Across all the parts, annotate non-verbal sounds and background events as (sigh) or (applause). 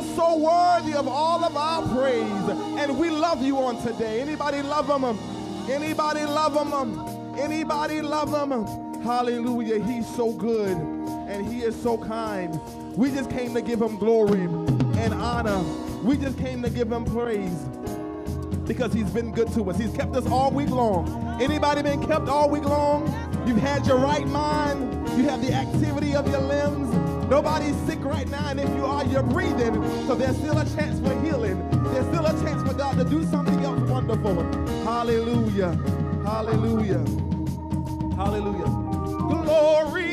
You're so worthy of all of our praise. And we love you on today. Anybody love him? Anybody love him? Anybody love him? Hallelujah. He's so good and he is so kind. We just came to give him glory and honor. We just came to give him praise because he's been good to us. He's kept us all week long. Anybody been kept all week long? You've had your right mind. You have the activity of your limbs. Nobody's sick right now, and if you are, you're breathing. So there's still a chance for healing. There's still a chance for God to do something else wonderful. Hallelujah. Hallelujah. Hallelujah. Glory.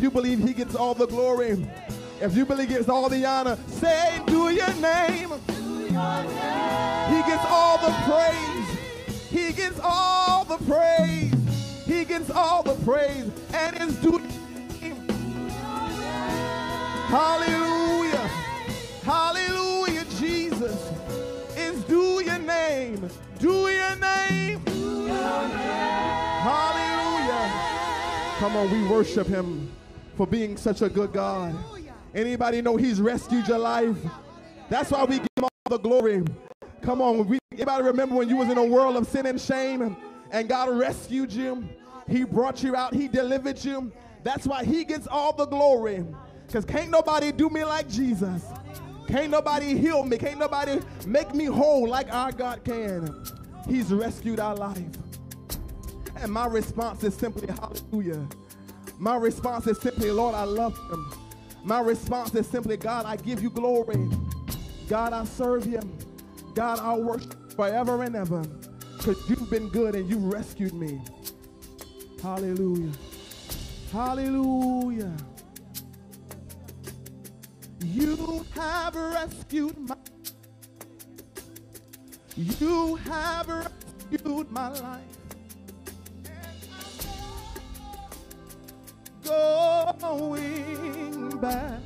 You believe he gets all the glory, if you believe he gets all the honor, say to your name. He gets all the praise. He gets all the praise. He gets all the praise. And it's due. Hallelujah. Hallelujah, Jesus. It's due your name. Due your name. Hallelujah. Come on, we worship him for being such a good God. Anybody know he's rescued your life? That's why we give him all the glory. Come on, we, anybody remember when you was in a world of sin and shame and God rescued you? He brought you out, he delivered you. That's why he gets all the glory. Because can't nobody do me like Jesus. Can't nobody heal me. Can't nobody make me whole like our God can. He's rescued our life. And my response is simply hallelujah. My response is simply, Lord, I love him. My response is simply, God, I give you glory. God, I serve you. God, I'll worship forever and ever. Because you've been good and you rescued me. Hallelujah. Hallelujah. You have rescued my You have rescued my life. Going back.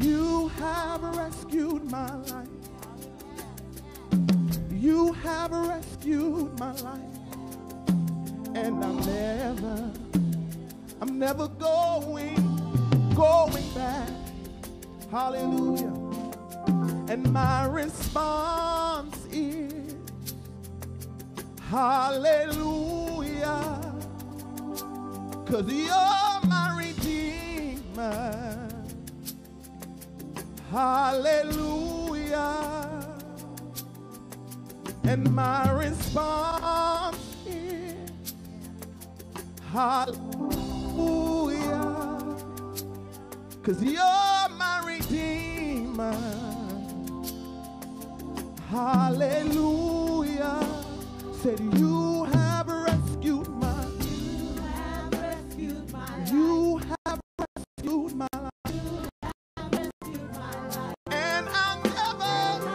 You have rescued my life. You have rescued my life. And I'm never, I'm never going, going back. Hallelujah. And my response is Hallelujah. Cause you're my redeemer. Hallelujah. And my response is hallelujah. Cause you're my redeemer. Hallelujah. Said you have rescued my life. you have rescued my life. And I'll never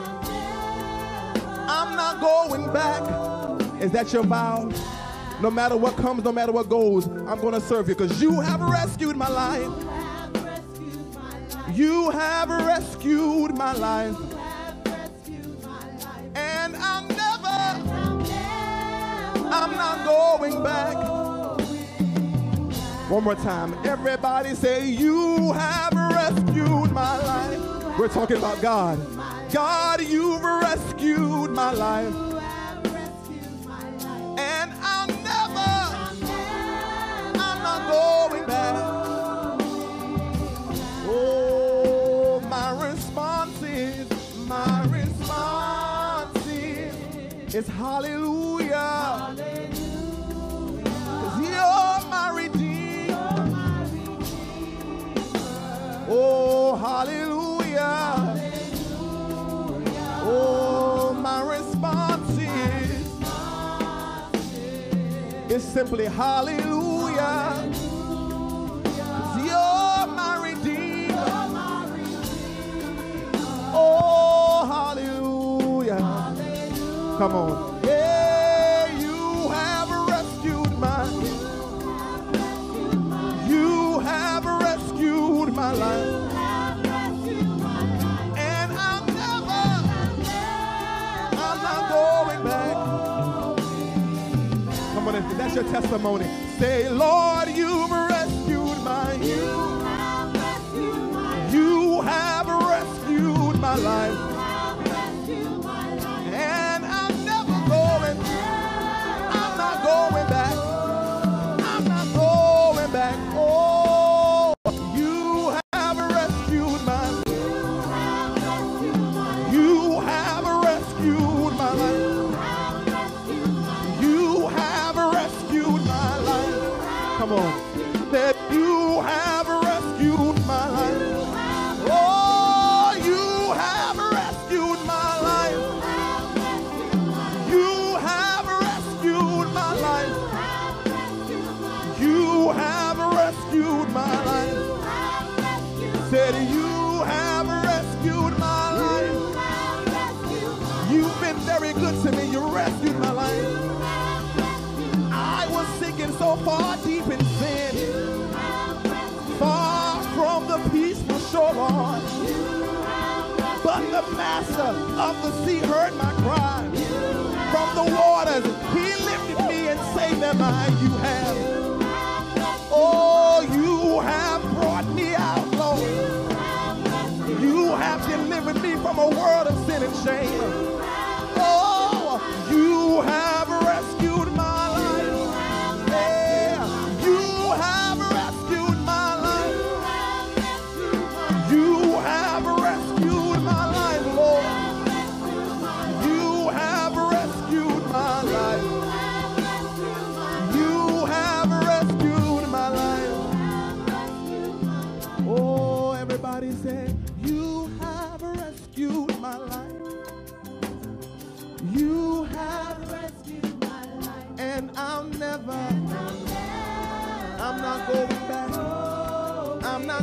I'm not going back. Is that your vow? No matter what comes, no matter what goes, I'm going to serve you because you have rescued my life. You have rescued my life. Not going back. One more time. Everybody say, You have rescued my life. We're talking about God. God, you've rescued my life. And I'll never, I'm not going back. Oh, my response is, my response is, is hallelujah. Cause Oh, hallelujah. Oh, my response is, is simply hallelujah. 'Cause you're my redeemer. Oh, hallelujah. Come on. Testimony. Say, Lord, Said you have rescued my life. You've been very good to me. You rescued my life. I was sinking so far deep in sin, far from the peaceful shore, Lord. But the master of the sea heard my cry. From the waters, he lifted me and saved. I, you have. Oh, you have delivered me from a world of sin and shame. Oh, you have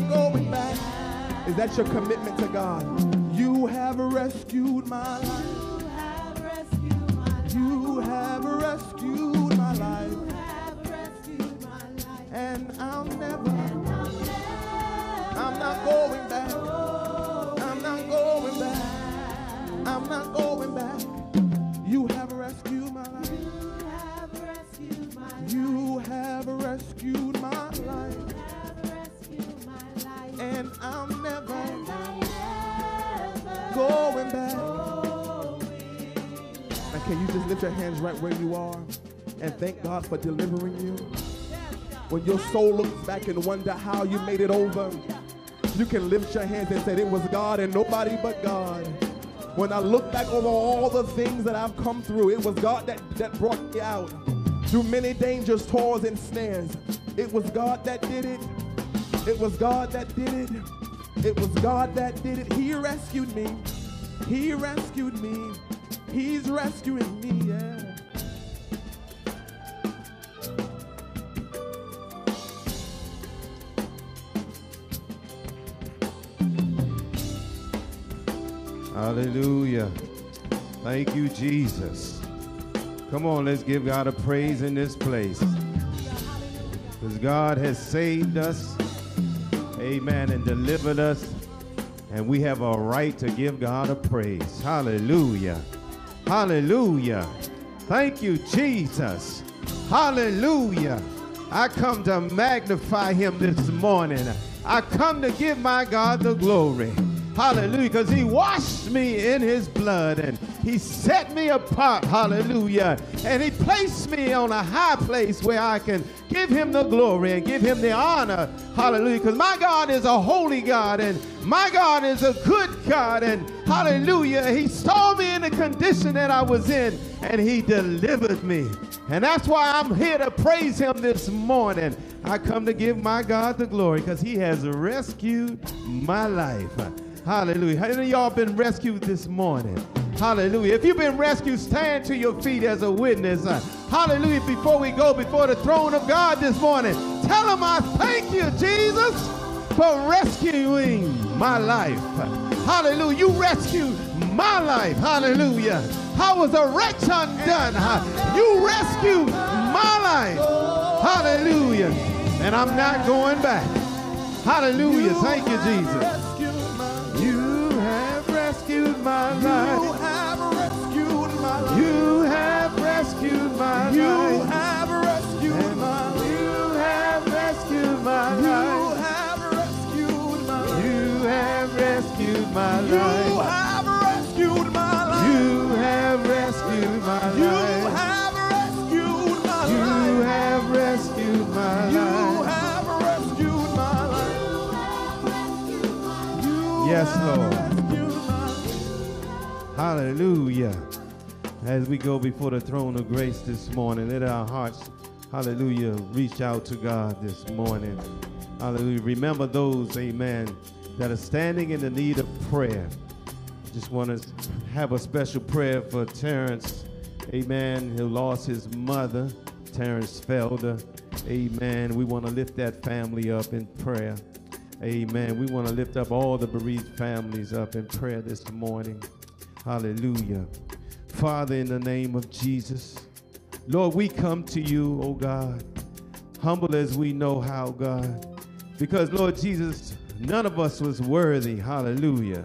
not going back. Is that your commitment to God? You have rescued my life. You have rescued my life. And I'll never, I'm not going back. I'm not going back. I'm not going can you just lift your hands right where you are and thank God for delivering you? When your soul looks back and wonder how you made it over, you can lift your hands and say, It was God and nobody but God. When I look back over all the things that I've come through, it was God that, that brought me out through many dangers, toils, and snares. It was God that did it. It was God that did it. It was God that did it. He rescued me. He rescued me. He's rescuing me, yeah. Hallelujah. Thank you, Jesus. Come on, let's give God a praise in this place. Because God has saved us, amen, and delivered us, and we have a right to give God a praise. Hallelujah. Hallelujah. Thank you, Jesus. Hallelujah. I come to magnify him this morning. I come to give my God the glory. Hallelujah. Because he washed me in his blood and he set me apart. Hallelujah. And he placed me on a high place where I can give him the glory and give him the honor. Hallelujah. Because my God is a holy God and my God is a good God. And hallelujah. He saw me in the condition that I was in and he delivered me. And that's why I'm here to praise him this morning. I come to give my God the glory because he has rescued my life. Hallelujah. Of y'all been rescued this morning? Hallelujah. If you've been rescued, stand to your feet as a witness. Uh, hallelujah. Before we go before the throne of God this morning, tell him I thank you, Jesus, for rescuing my life. Hallelujah. You rescued my life. Hallelujah. I was a wretch undone. You rescued my life. Hallelujah. And I'm not going back. Hallelujah. Thank you, Jesus rescued my life. You have rescued my life. You have rescued my life. You have rescued my life. You have rescued my life. You have rescued my life. You have rescued my life. You have rescued my life. You have rescued my life. You have rescued my life. You have rescued my life. You have rescued my life. Yes, Lord. Hallelujah. As we go before the throne of grace this morning, let our hearts, hallelujah, reach out to God this morning. Hallelujah. Remember those, amen, that are standing in the need of prayer. Just want to have a special prayer for Terrence, amen, who lost his mother, Terrence Felder. Amen. We want to lift that family up in prayer. Amen. We want to lift up all the bereaved families up in prayer this morning. Hallelujah. Father, in the name of Jesus, Lord, we come to you, oh God, humble as we know how, God, because, Lord Jesus, none of us was worthy. Hallelujah.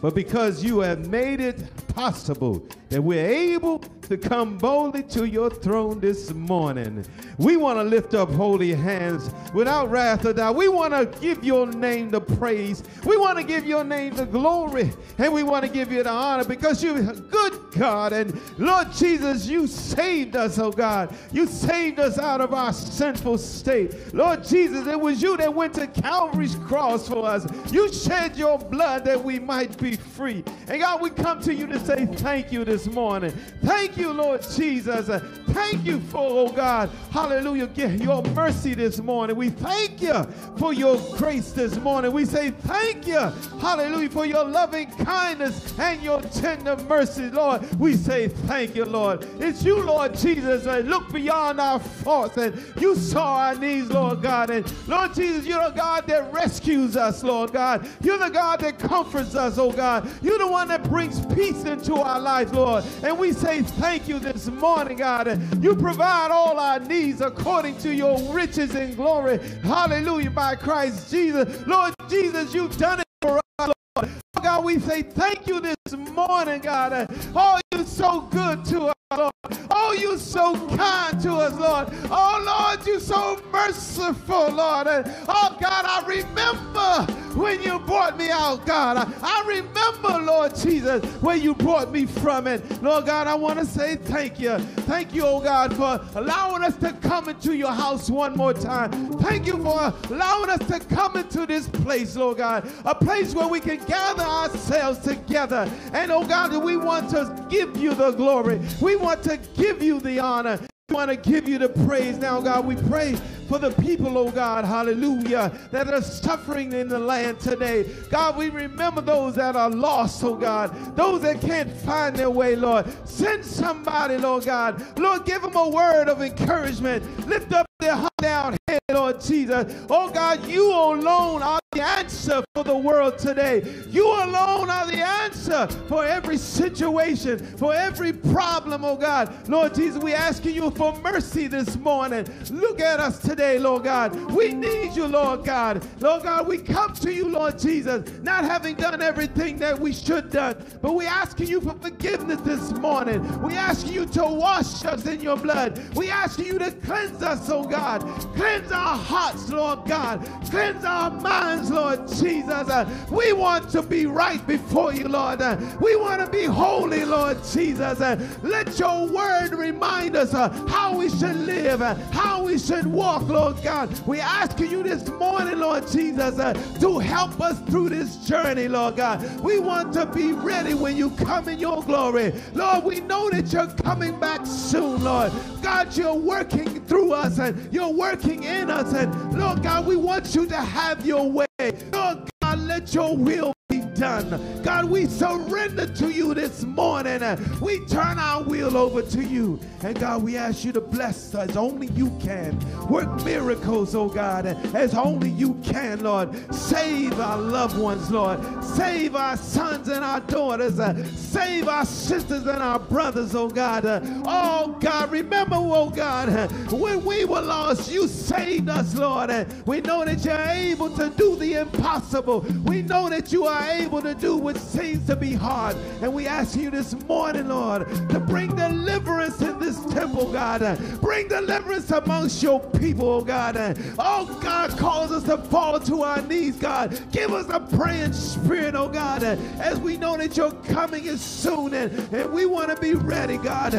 But because you have made it possible that we're able to come boldly to your throne this morning. We want to lift up holy hands without wrath or doubt. We want to give your name the praise. We want to give your name the glory. And we want to give you the honor because you're a good God. And Lord Jesus, you saved us, oh God. You saved us out of our sinful state. Lord Jesus, it was you that went to Calvary's cross for us. You shed your blood that we might be free. And God, we come to you to say thank you this morning. Thank you, Lord Jesus. Thank you for, oh God, hallelujah, your mercy this morning. We thank you for your grace this morning. We say thank you, hallelujah, for your loving kindness and your tender mercy, Lord. We say thank you, Lord. It's you, Lord Jesus, that look beyond our faults and you saw our needs, Lord God. And Lord Jesus, you're the God that rescues us, Lord God. You're the God that comforts us, oh God. You're the one that brings peace into our lives, Lord. And we say thank you this morning, God. You provide all our needs according to your riches and glory. Hallelujah, by Christ Jesus. Lord Jesus, you've done it for us, Lord. Oh, God, we say thank you this morning, God. Oh, you're so good to us, Lord. Oh, you're so kind to us, Lord. Oh, Lord, you're so merciful, Lord. And, oh, God, I remember when you brought me out, God. I, I remember, Lord Jesus, where you brought me from it. Lord God, I want to say thank you. Thank you, oh God, for allowing us to come into your house one more time. Thank you for allowing us to come into this place, Lord God, a place where we can gather ourselves together. And, oh God, we want to give you the glory. We want to give you the honor. We want to give you the praise now, God. We pray for the people, oh God, hallelujah, that are suffering in the land today. God, we remember those that are lost, oh God, those that can't find their way, Lord. Send somebody, Lord God. Lord, give them a word of encouragement. Lift up their heart down head, Lord Jesus. Oh God, you alone are the answer for the world today. You alone are the answer for every situation, for every problem, oh God. Lord Jesus, we asking you for mercy this morning. Look at us today, Lord God. We need you, Lord God. Lord God, we come to you, Lord Jesus, not having done everything that we should done, but we asking you for forgiveness this morning. We asking you to wash us in your blood. We asking you to cleanse us, oh God. Cleanse our hearts, Lord God. Cleanse our minds, Lord Jesus. We want to be right before you, Lord. We want to be holy, Lord Jesus. Let your word remind us how we should live, how we should walk, Lord God. We ask you this morning, Lord Jesus, to help us through this journey, Lord God. We want to be ready when you come in your glory. Lord, we know that you're coming back soon, Lord. God, you're working through us and you're working in us. And Lord God, we want you to have your way. Lord God, let your will be done. God, we surrender to you this morning. We turn our will over to you. And God, we ask you to bless us only you can. Work miracles, oh God, as only you can, Lord. Save our loved ones, Lord. Save our sons and our daughters. Save our sisters and our brothers, oh God. Oh God, remember, oh God, when we were lost, you saved us, Lord. We know that you're able to do the impossible. We know that you are able to do what seems to be hard. And we ask you this morning, Lord, to bring deliverance in this temple, God. Bring deliverance amongst your people, oh God. Oh God, cause us to fall to our knees, God. Give us a praying spirit, oh God, as we know that your coming is soon and, and we want to be ready, God.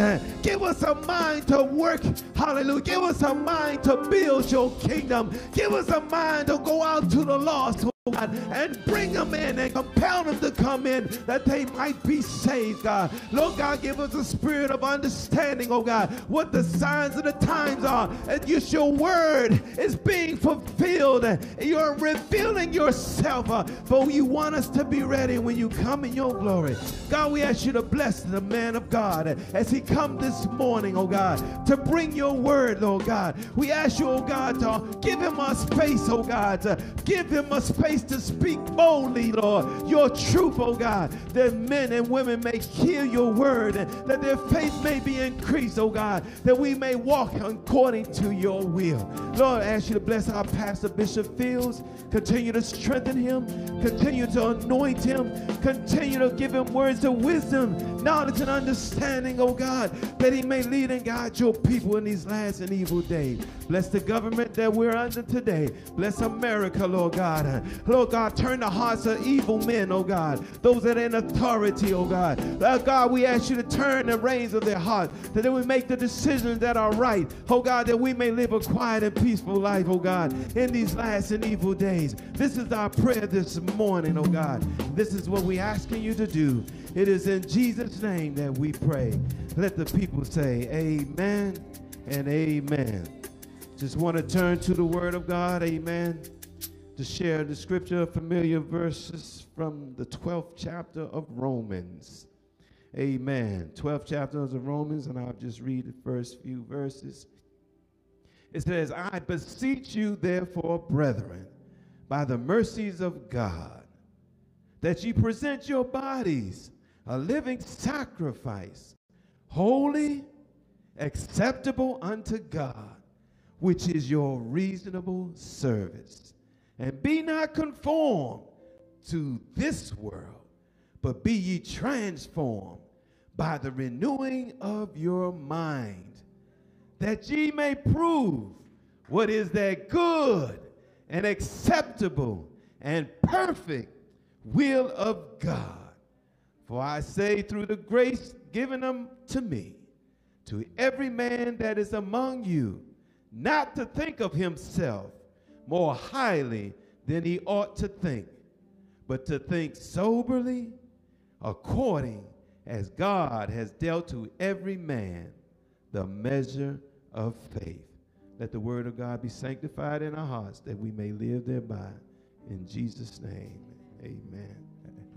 Give us a mind to work, hallelujah. Give us a mind to build your kingdom. Give us a mind to go out to the lost. God, and bring them in and compel them to come in that they might be saved, God. Lord God, give us a spirit of understanding, oh God, what the signs of the times are. And just your word is being fulfilled. You're revealing yourself, uh, for you want us to be ready when you come in your glory. God, we ask you to bless the man of God as he come this morning, oh God, to bring your word, Lord God. We ask you, oh God, to give him a space, oh God, to give him a space to speak boldly, Lord, your truth, oh God, that men and women may hear your word and that their faith may be increased, oh God, that we may walk according to your will. Lord, I ask you to bless our pastor, Bishop Fields. Continue to strengthen him. Continue to anoint him. Continue to give him words of wisdom, knowledge, and understanding, oh God, that he may lead and guide your people in these last and evil days. Bless the government that we're under today. Bless America, Lord God. Lord God, turn the hearts of evil men, oh God, those that are in authority, oh God. Lord God, we ask you to turn the reins of their heart, that they will make the decisions that are right, oh God, that we may live a quiet and peaceful life, oh God, in these last and evil days. This is our prayer this morning, oh God. This is what we're asking you to do. It is in Jesus' name that we pray. Let the people say, Amen and Amen. Just want to turn to the Word of God, Amen to share the scripture, familiar verses from the 12th chapter of Romans. Amen. 12th chapter of Romans, and I'll just read the first few verses. It says, I beseech you, therefore, brethren, by the mercies of God, that ye present your bodies a living sacrifice, holy, acceptable unto God, which is your reasonable service. And be not conformed to this world, but be ye transformed by the renewing of your mind, that ye may prove what is that good and acceptable and perfect will of God. For I say, through the grace given um, unto me, to every man that is among you, not to think of himself more highly than he ought to think, but to think soberly, according as God has dealt to every man the measure of faith. Let the word of God be sanctified in our hearts that we may live thereby. In Jesus' name, amen.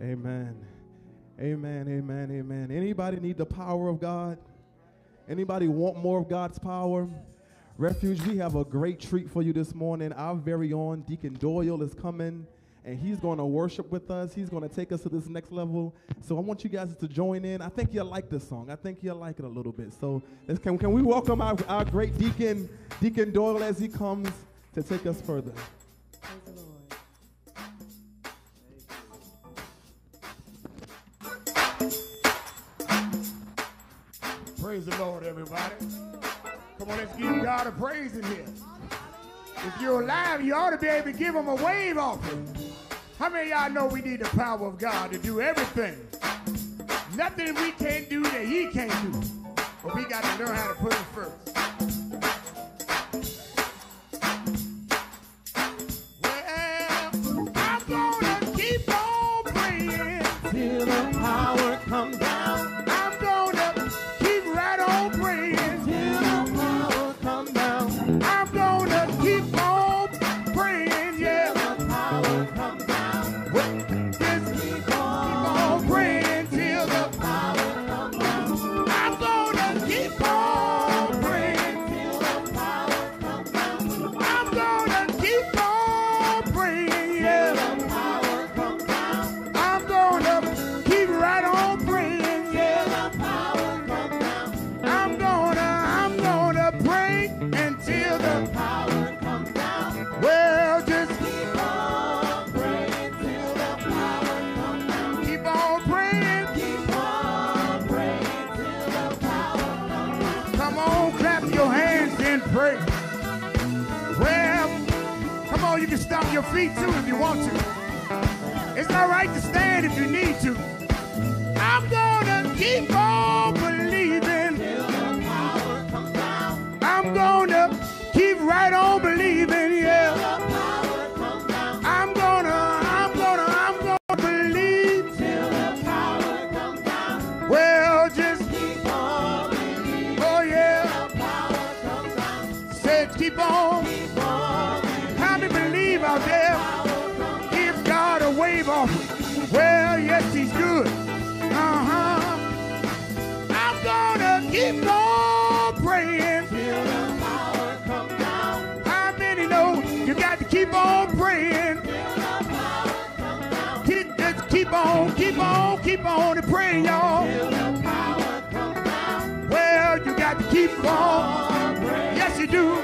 Amen. Amen, amen, amen. Anybody need the power of God? Anybody want more of God's power? Refuge, we have a great treat for you this morning. Our very own Deacon Doyle is coming and he's going to worship with us. He's going to take us to this next level. So I want you guys to join in. I think you'll like this song. I think you'll like it a little bit. So can, can we welcome our, our great Deacon, Deacon Doyle as he comes to take us further. Praise the Lord. Praise the Lord, everybody. Come on, let's give God a praise in here. If you're alive, you ought to be able to give him a wave offering. How many y'all know we need the power of God to do everything? Nothing we can't do that he can't do. But we got to learn how to put him first. Feet too if you want to. It's all right to stand if you need to. Yes, you do.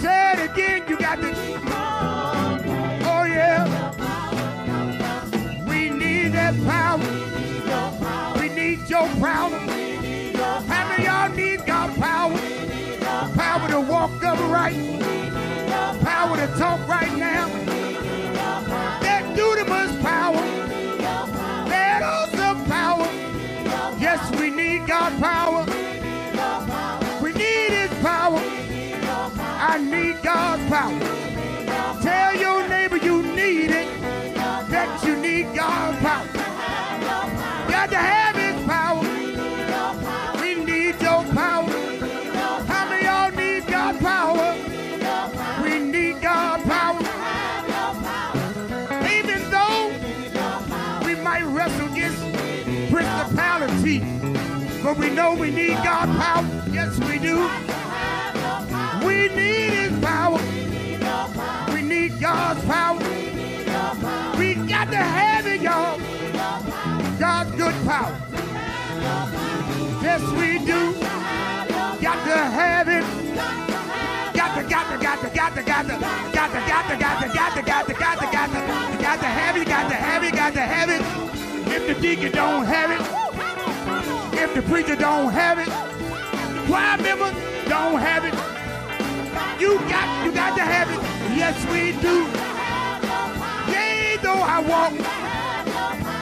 Say it again, you got to. Oh, yeah. We need that power. We need your power. How many y'all need God power? Power to walk upright. Power to talk right now. Power. We Tell your neighbor you need it. That you need God's power. Got to have His power. We need your power. How many y'all need God's power? We need. God's power. Even though We might wrestle against principality, but we know we need God's power. Yes, we do. We need His power. God's power. We got to have it, y'all. God's good power. Yes, we do. Got to have it. Got to, got to, got to, got to, got to, got to, got to, got to, got to, got to, got to, got to, got to have it, got to have it, got to have it. If the deacon don't have it, if the preacher don't have it, choir members don't have it. You got, you got to have it. Yes, we do. Yea, though I walk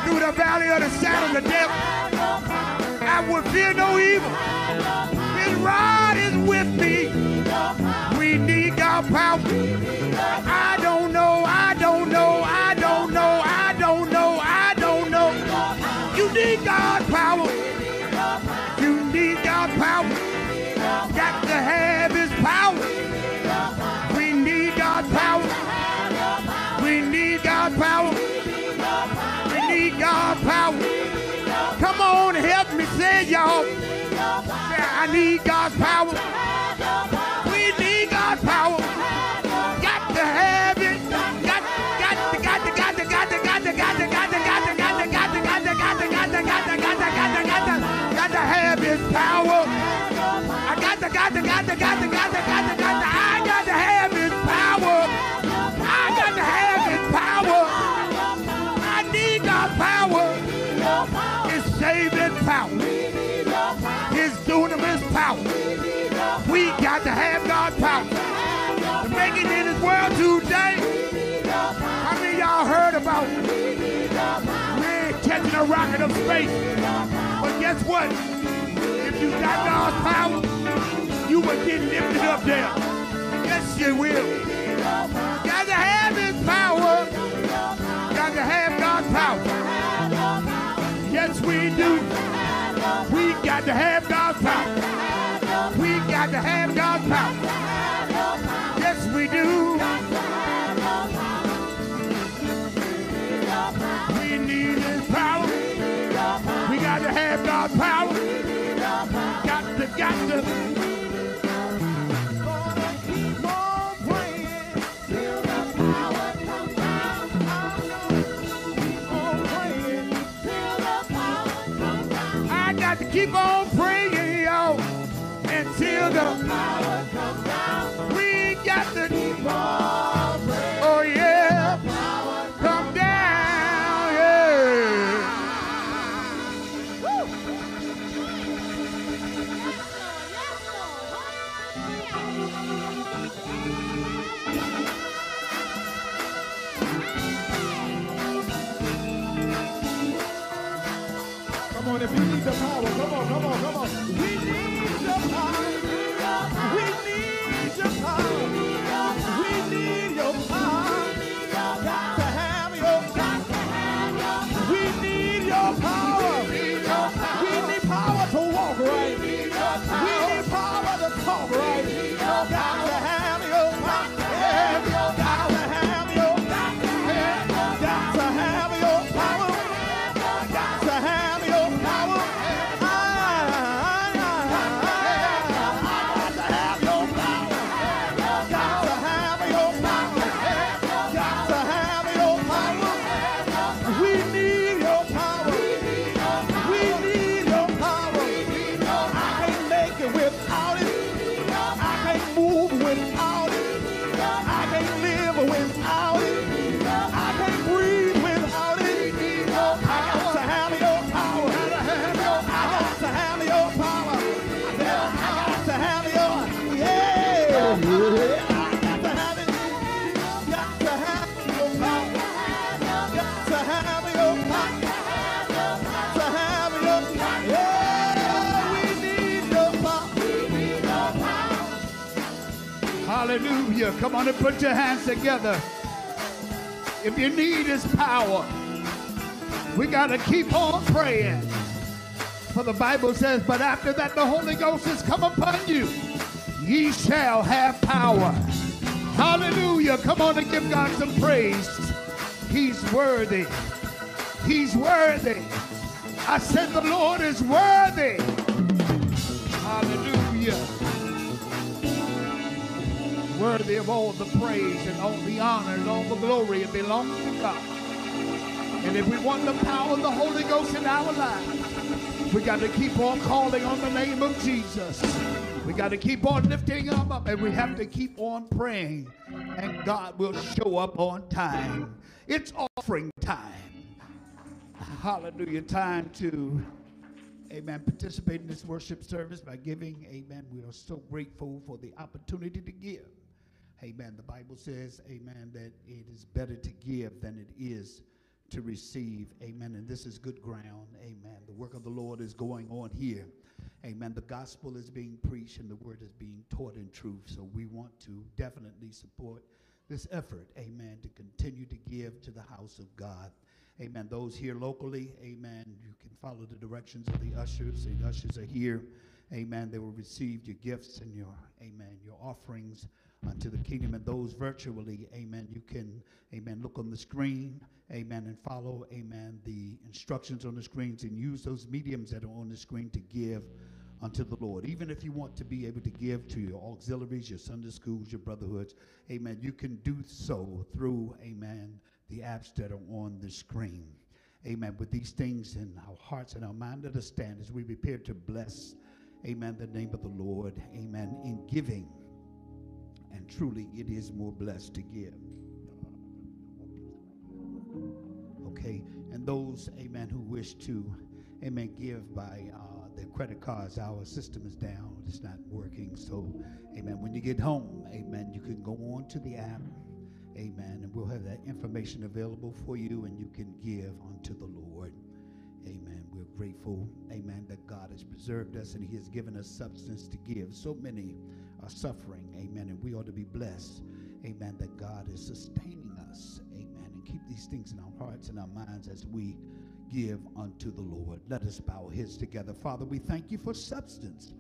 through the valley of the shadow of the death, I would fear no evil. His rod is with me. We need God's power. I don't know, I don't know, I God's power. We need God's power. Come on, help me say, y'all. I need God's power. We need God's power. Got to have it. Got, got to, got to, got to, got to, got to, got to, got to, got to, got to, got to, got to, got to, got to, got to, got to, got to, got to, got to, have His power. I got to, got to, got to, got to, got to, got to. Dunamis power. We got to have God's power. To make it in this world today. How many y'all heard about man catching a rocket up space? But guess what? If you got God's power, you will get lifted up there. Yes, you will. Got to have His power. Got to have God's power. Yes, we do. We got to have power. Come on and put your hands together. If you need his power, we got to keep on praying. For the Bible says, but after that the Holy Ghost has come upon you, ye shall have power. Hallelujah. Come on and give God some praise. He's worthy. He's worthy. I said the Lord is worthy. Hallelujah worthy of all the praise and all the honor and all the glory. It belongs to God. And if we want the power of the Holy Ghost in our lives, we got to keep on calling on the name of Jesus. We got to keep on lifting him up and we have to keep on praying. And God will show up on time. It's offering time. Hallelujah. Time to amen, participate in this worship service by giving, amen. We are so grateful for the opportunity to give. Amen. The Bible says, amen, that it is better to give than it is to receive. Amen. And this is good ground. Amen. The work of the Lord is going on here. Amen. The gospel is being preached and the word is being taught in truth. So we want to definitely support this effort. Amen. To continue to give to the house of God. Amen. Those here locally, amen. You can follow the directions of the ushers. The ushers are here. Amen. They will receive your gifts and your, amen, your offerings Uh, unto the kingdom. And those virtually, amen, you can, amen, look on the screen, amen, and follow, amen, the instructions on the screens and use those mediums that are on the screen to give unto the Lord. Even if you want to be able to give to your auxiliaries, your Sunday schools, your brotherhoods, amen, you can do so through, amen, the apps that are on the screen. Amen. With these things in our hearts and our mind, understand as we prepare to bless, amen, the name of the Lord, amen, in giving. And truly, it is more blessed to give. Okay. And those, amen, who wish to, amen, give by uh, their credit cards, our system is down. It's not working. So, amen, when you get home, amen, you can go on to the app Amen. And we'll have that information available for you, and you can give unto the Lord. Amen. We're grateful, amen, that God has preserved us and He has given us substance to give. So many are suffering, amen, and we ought to be blessed, amen, that God is sustaining us, amen, and keep these things in our hearts and our minds as we give unto the Lord. Let us bow our heads together. Father, we thank you for substance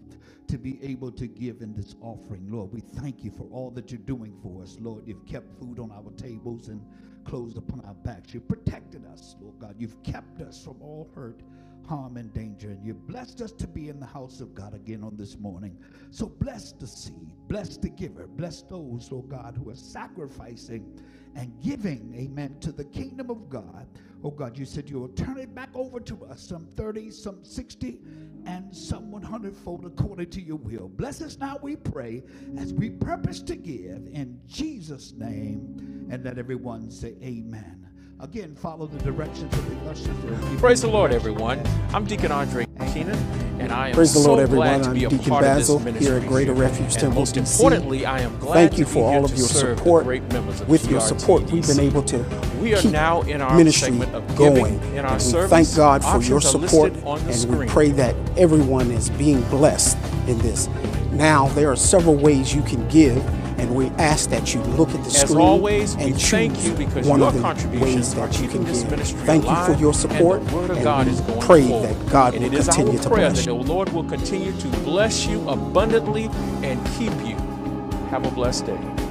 to be able to give in this offering. Lord, we thank you for all that you're doing for us. Lord, you've kept food on our tables and clothes upon our backs. You've protected us, Lord God. You've kept us from all hurt, harm, and danger. And you blessed us to be in the house of God again on this morning. So bless the seed, bless the giver, bless those, Lord God, who are sacrificing and giving, amen, to the kingdom of God. Oh God, you said you will turn it back over to us, some 30, some 60, and some 100 fold according to your will. Bless us now, we pray, as we purpose to give in Jesus' name. And let everyone say, Amen. Again, follow the directions of the ushers. Praise the Lord, everyone. I'm Deacon Andre Keenan, and I am Praise the so Lord, glad everyone. to I'm be a Deacon part Basil of this here at Greater Refuge and Temple, most DC. importantly, I am glad Thank you for all of your support. Great members of With your support, we've been able to We are keep now in our ministry segment of going. in our And we service. thank God for your Options are support, on the and screen. we pray that everyone is being blessed in this. Now, there are several ways you can give, and we ask that you look at the As screen always, we and thank choose you because one your of the ways that you can give. Thank you for your support, and the word of and God we is going pray forward. that God and will it is continue our to bless that you. the Lord will continue to bless you abundantly and keep you. Have a blessed day.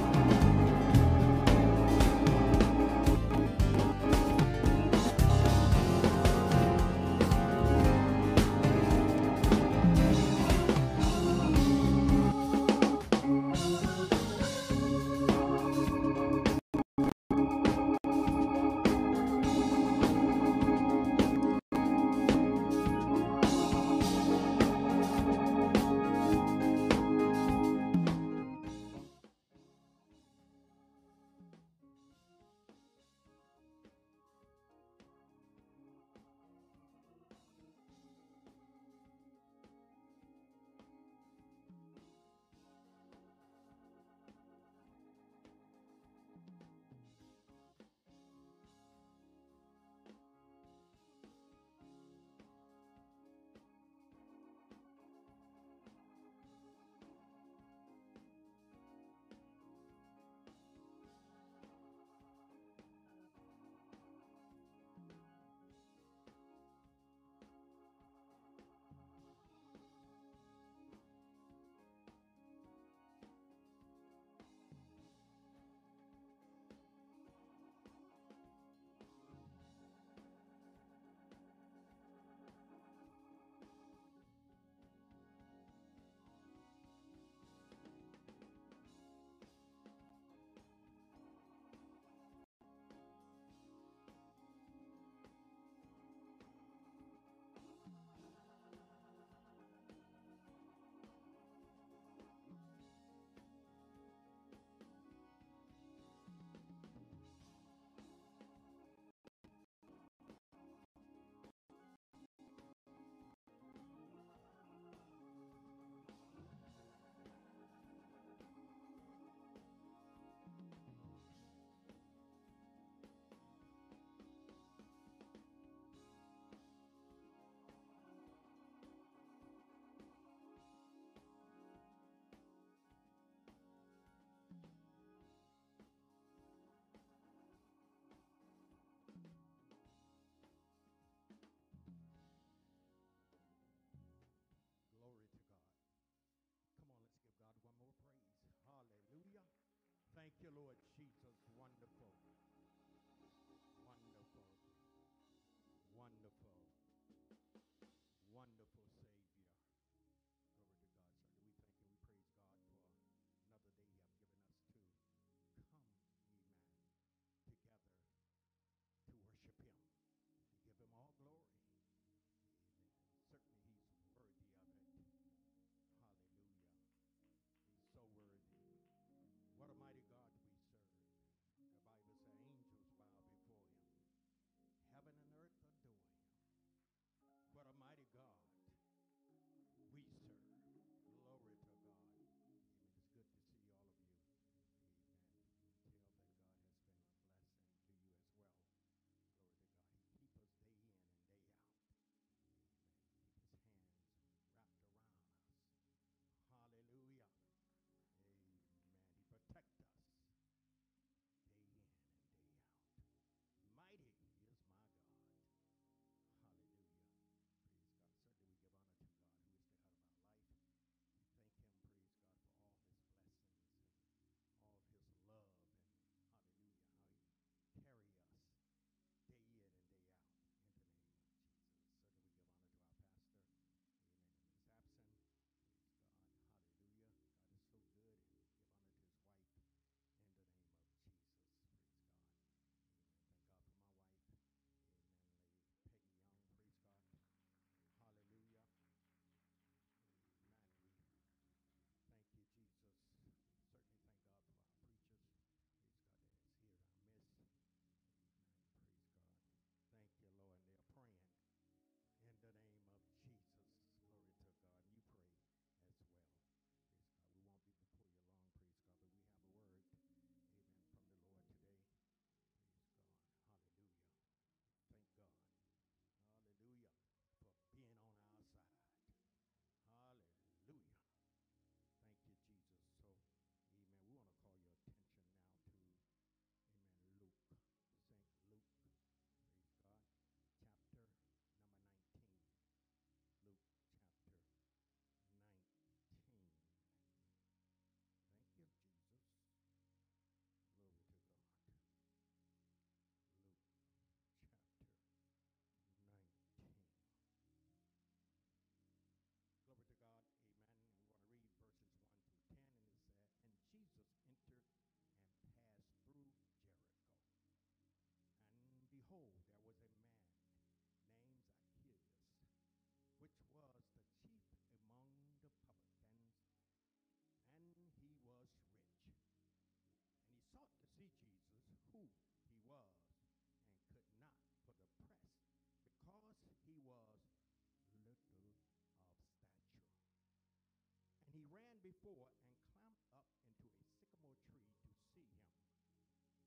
and climbed up into a sycamore tree to see him,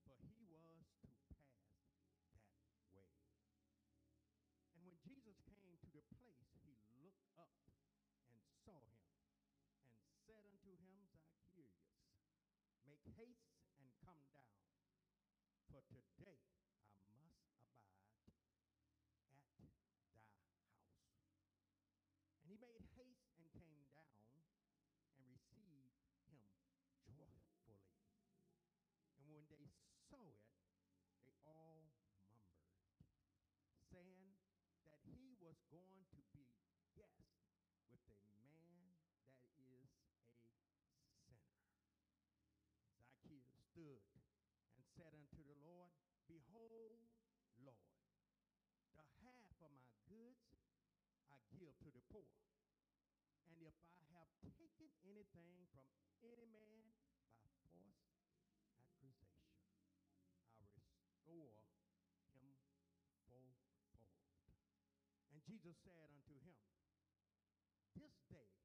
for he was to pass that way. And when Jesus came to the place, he looked up and saw him, and said unto him, Zacchaeus, make haste and come down, for today was going to be guest with a man that is a sinner. Zacchaeus stood and said unto the Lord, Behold, Lord, the half of my goods I give to the poor. And if I have taken anything from any man Jesus said unto him, This day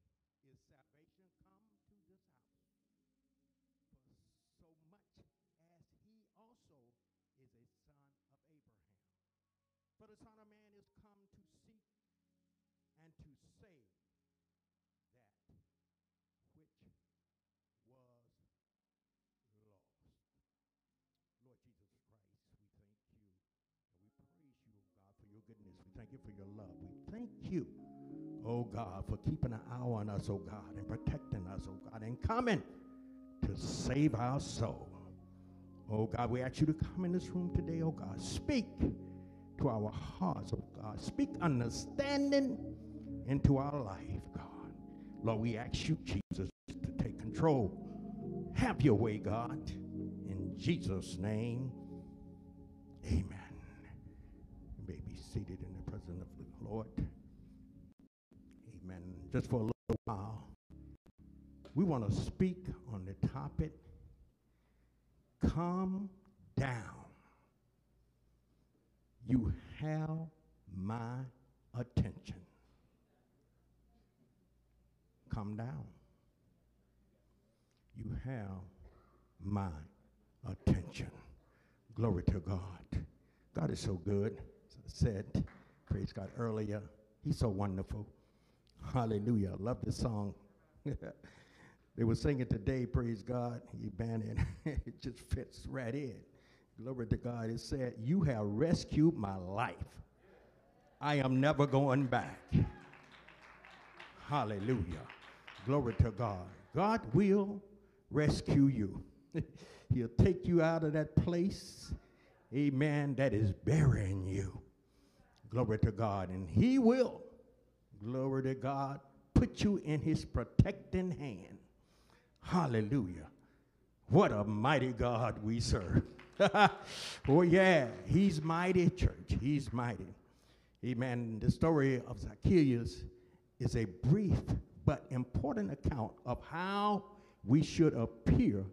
thank you for your love. We thank you, oh God, for keeping an eye on us, oh God, and protecting us, oh God, and coming to save our soul. Oh God, we ask you to come in this room today, oh God. Speak to our hearts, oh God. Speak understanding into our life, God. Lord, we ask you, Jesus, to take control. Have your way, God. In Jesus' name, amen. You may be seated in presence of the Lord. Amen. Just for a little while, we want to speak on the topic calm down. You have my attention. Calm down. You have my attention. Glory to God. God is so good. Said, praise God earlier. He's so wonderful. Hallelujah. I love this song. (laughs) they were singing today, praise God. He banned it. (laughs) it just fits right in. Glory to God. It said, You have rescued my life. I am never going back. (laughs) Hallelujah. Glory to God. God will rescue you. He'll take you out of that place, amen, that is burying you. Glory to God. And He will, glory to God, put you in His protecting hand. Hallelujah. What a mighty God we serve. (laughs) oh, yeah, He's mighty, church. He's mighty. Amen. The story of Zacchaeus is a brief but important account of how we should appear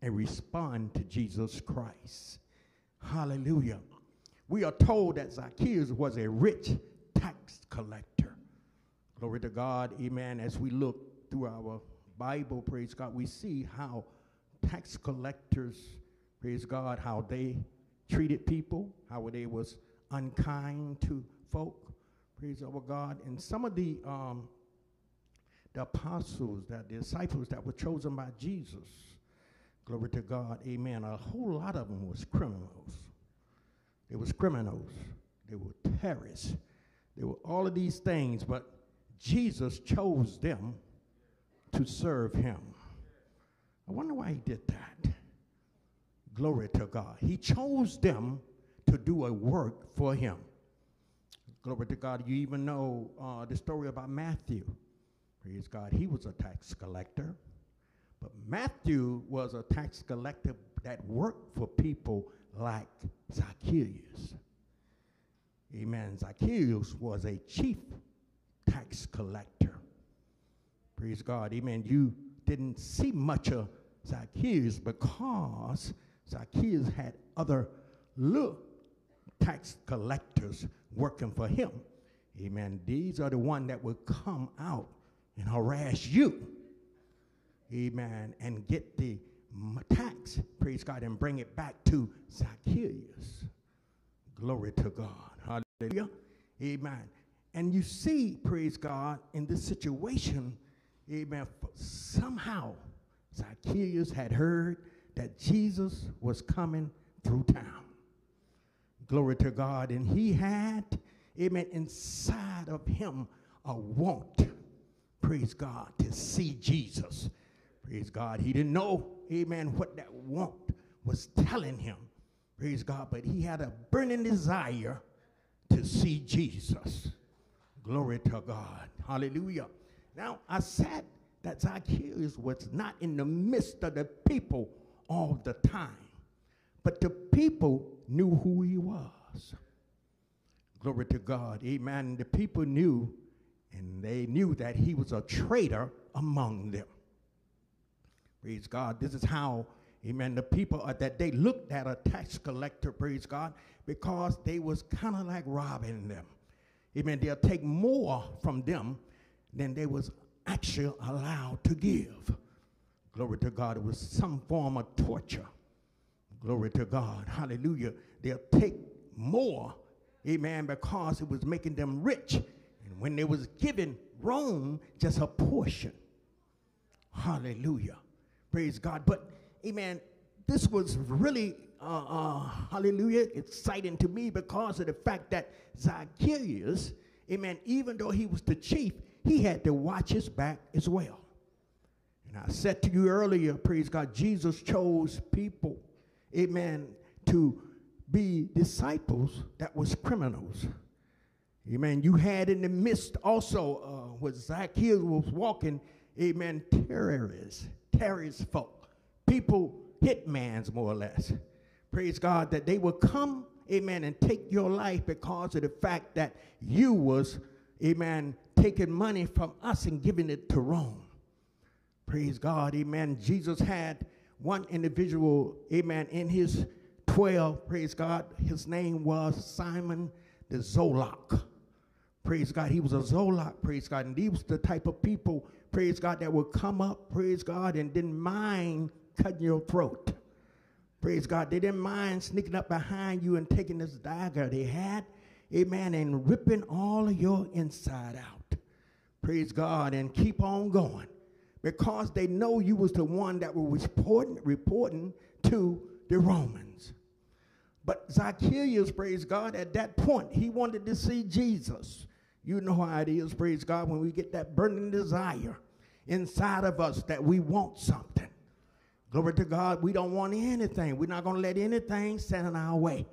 and respond to Jesus Christ. Hallelujah. We are told that Zacchaeus was a rich tax collector. Glory to God, amen. As we look through our Bible, praise God, we see how tax collectors, praise God, how they treated people, how they was unkind to folk, praise our God. And some of the um, the apostles, the disciples that were chosen by Jesus. Glory to God, amen. A whole lot of them was criminals. They was criminals. They were terrorists. They were all of these things, but Jesus chose them to serve him. I wonder why he did that. Glory to God. He chose them to do a work for him. Glory to God. You even know uh, the story about Matthew. Praise God. He was a tax collector. But Matthew was a tax collector that worked for people like Zacchaeus. Amen. Zacchaeus was a chief tax collector. Praise God. Amen. You didn't see much of Zacchaeus because Zacchaeus had other little tax collectors working for him. Amen. These are the one that would come out and harass you. Amen. And get the tax, praise God, and bring it back to Zacchaeus. Glory to God. Hallelujah. Amen. And you see, praise God, in this situation, amen, somehow Zacchaeus had heard that Jesus was coming through town. Glory to God. And he had, amen, inside of him a want praise God, to see Jesus. Praise God. He didn't know, amen, what that want was telling him. Praise God. But he had a burning desire to see Jesus. Glory to God. Hallelujah. Now, I said that Zacchaeus was not in the midst of the people all the time, but the people knew who he was. Glory to God. Amen. The people knew and they knew that he was a traitor among them. Praise God. This is how, amen, the people that they looked at a tax collector, praise God, because they was kind of like robbing them. Amen. They'll take more from them than they was actually allowed to give. Glory to God. It was some form of torture. Glory to God. Hallelujah. They'll take more, amen, because it was making them rich And when they was given Rome just a portion. Hallelujah. Praise God. But, amen, this was really, uh, uh, hallelujah, exciting to me because of the fact that Zacchaeus, amen, even though he was the chief, he had to watch his back as well. And I said to you earlier, praise God, Jesus chose people, amen, to be disciples that was criminals. Amen. You had in the midst also uh, where Zacchaeus was walking, amen, terrorists, terrorist folk, people, hitmans more or less. Praise God that they will come, amen, and take your life because of the fact that you was, amen, taking money from us and giving it to Rome. Praise God, amen. Jesus had one individual, amen, in his 12, praise God. His name was Simon the Zealot. Praise God. He was a Zealot, praise God. And he was the type of people, praise God, that would come up, praise God, and didn't mind cutting your throat. Praise God. They didn't mind sneaking up behind you and taking this dagger they had, amen, and ripping all of your inside out. Praise God. And keep on going. Because they know you was the one that was reporting, reporting to the Romans. But Zacchaeus, praise God, at that point, he wanted to see Jesus. You know how it is, praise God, when we get that burning desire inside of us that we want something. Glory to God, we don't want anything. We're not going to let anything stand in our way.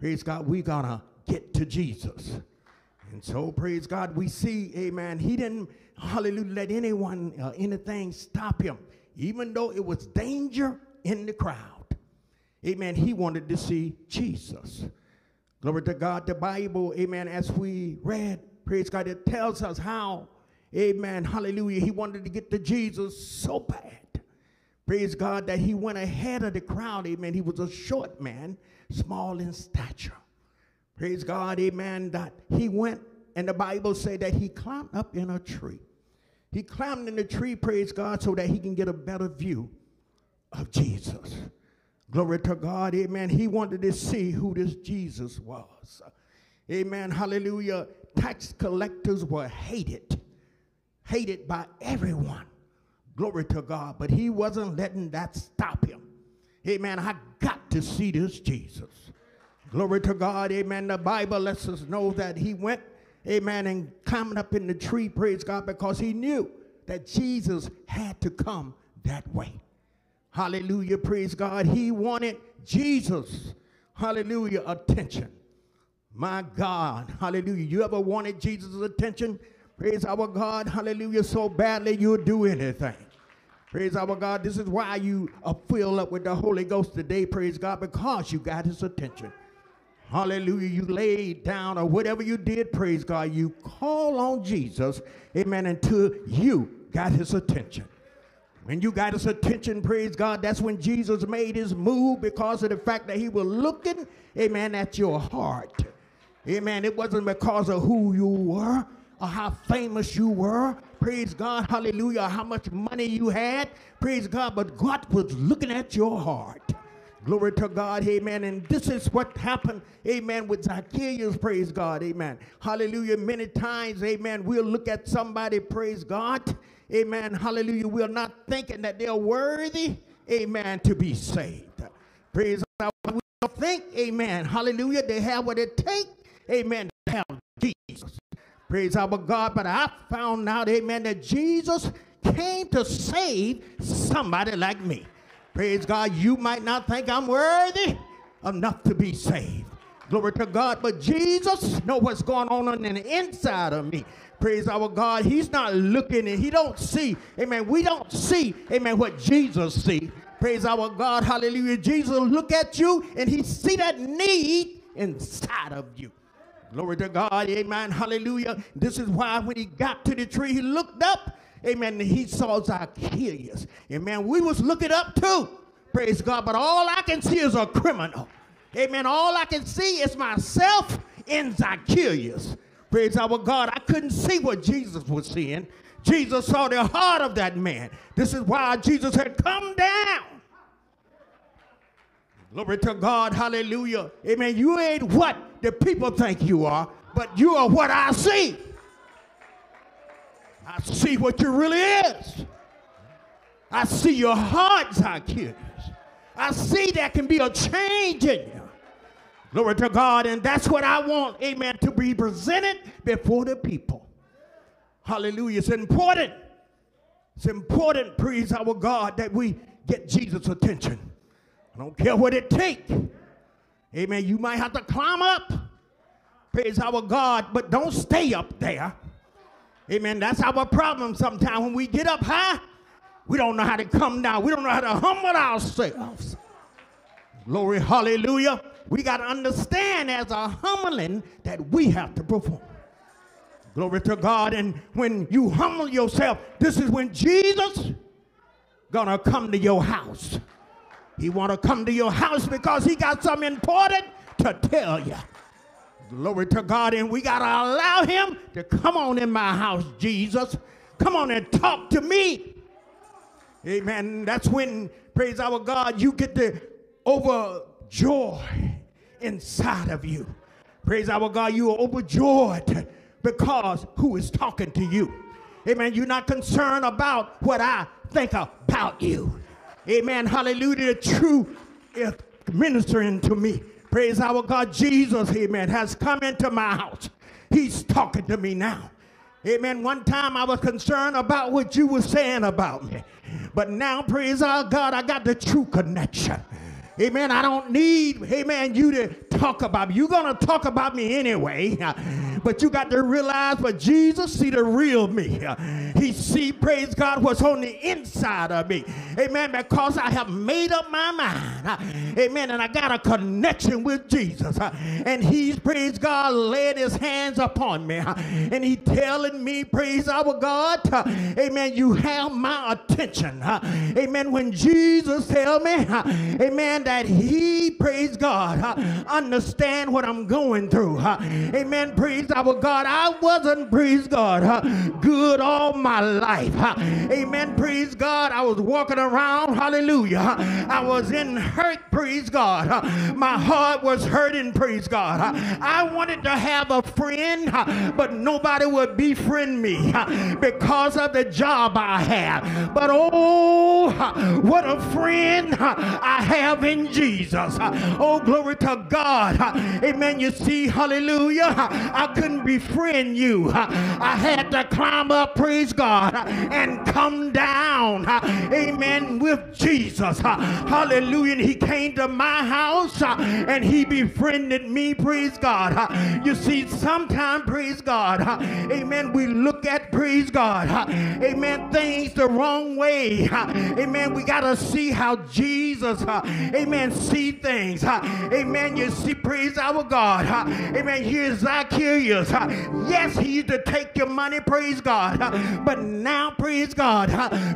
Praise God, we're going to get to Jesus. And so, praise God, we see, amen, he didn't, hallelujah, let anyone, uh, anything stop him, even though it was danger in the crowd. Amen, he wanted to see Jesus. Glory to God, the Bible, amen, as we read Praise God. It tells us how, amen, hallelujah, he wanted to get to Jesus so bad. Praise God that he went ahead of the crowd, amen. He was a short man, small in stature. Praise God, amen, that he went, and the Bible say that he climbed up in a tree. He climbed in the tree, praise God, so that he can get a better view of Jesus. Glory to God, amen. He wanted to see who this Jesus was. Amen, hallelujah tax collectors were hated, hated by everyone. Glory to God. But he wasn't letting that stop him. Amen. I got to see this Jesus. Glory to God. Amen. The Bible lets us know that he went, amen, and climbed up in the tree, praise God, because he knew that Jesus had to come that way. Hallelujah. Praise God. He wanted Jesus, hallelujah, attention. My God, hallelujah. You ever wanted Jesus' attention? Praise our God, hallelujah, so badly you'll do anything. Praise our God. This is why you are filled up with the Holy Ghost today, praise God, because you got his attention. Hallelujah. You laid down or whatever you did, praise God. You call on Jesus, amen, until you got his attention. When you got his attention, praise God, that's when Jesus made his move because of the fact that he was looking, amen, at your heart. Amen. It wasn't because of who you were or how famous you were. Praise God. Hallelujah. How much money you had. Praise God. But God was looking at your heart. Glory to God, amen. And this is what happened, amen, with Zacchaeus, praise God, amen. Hallelujah. Many times, amen, we'll look at somebody, praise God, amen. Hallelujah. We're not thinking that they're worthy, amen, to be saved. Praise God. We don't think, amen, hallelujah, they have what it takes amen, to Jesus. Praise our God. But I found out, amen, that Jesus came to save somebody like me. Praise God. You might not think I'm worthy enough to be saved. Glory to God. But Jesus know what's going on on the inside of me. Praise our God. He's not looking and he don't see. Amen. We don't see, amen, what Jesus see. Praise our God. Hallelujah. Jesus look at you and he see that need inside of you. Glory to God. Amen. Hallelujah. This is why when he got to the tree, he looked up. Amen. he saw Zacchaeus. Amen. We was looking up too. Praise God. But all I can see is a criminal. Amen. All I can see is myself in Zacchaeus. Praise our God. I couldn't see what Jesus was seeing. Jesus saw the heart of that man. This is why Jesus had come down. Glory to God. Hallelujah. Amen. You ain't what the people think you are, but you are what I see. I see what you really is. I see your hearts heart, Zacchaeus. I see there can be a change in you. Glory to God. And that's what I want, amen, to be presented before the people. Hallelujah. It's important. It's important, praise our God, that we get Jesus' attention. I don't care what it takes. Amen. You might have to climb up. Praise our God, but don't stay up there. Amen. That's our problem sometimes. When we get up high, we don't know how to come down. We don't know how to humble ourselves. Glory, hallelujah. We got to understand as a humbling that we have to perform. Glory to God. And when you humble yourself, this is when Jesus gonna come to your house. He wanna come to your house because he got something important to tell you. Glory to God. And we gotta allow him to come on in my house, Jesus. Come on and talk to me. Amen. That's when, praise our God, you get the overjoy inside of you. Praise our God, you are overjoyed because who is talking to you? Amen. You're not concerned about what I think about you. Amen. Hallelujah. The truth is ministering to me. Praise our God. Jesus, amen, has come into my house. He's talking to me now. Amen. One time I was concerned about what you were saying about me. But now, praise our God, I got the true connection. Amen. I don't need, amen, you to talk about me. You're going to talk about me anyway. (laughs) But you got to realize, but Jesus see the real me. (laughs) He see, praise God, what's on the inside of me. Amen. Because I have made up my mind. (laughs) Amen. And I got a connection with Jesus. And he's, praise God, laid his hands upon me. And he telling me, praise our God, amen, you have my attention. Amen. When Jesus tell me, amen, that he, praise God, uh, understand what I'm going through. Uh, amen. Praise our God. I wasn't, praise God, uh, good all my life. Amen. Praise God. I was walking around. Hallelujah. I was in hurt. Praise God. My heart was hurting. Praise God. I wanted to have a friend, but nobody would befriend me because of the job I had. But oh, what a friend I have in Jesus. Oh, glory to God. Amen. You see, hallelujah. I couldn't befriend you. I had to climb up, praise God, and come down. Amen. With Jesus. Hallelujah. And he came to my house and he befriended me, praise God. You see, sometimes, praise God. Amen. We look at, praise God. Amen. Things the wrong way. Amen. We got to see how Jesus, amen, see things. Amen. You see, praise our God. Amen. Here's Zacchaeus. Yes, he used to take your money, praise God. But now, praise God,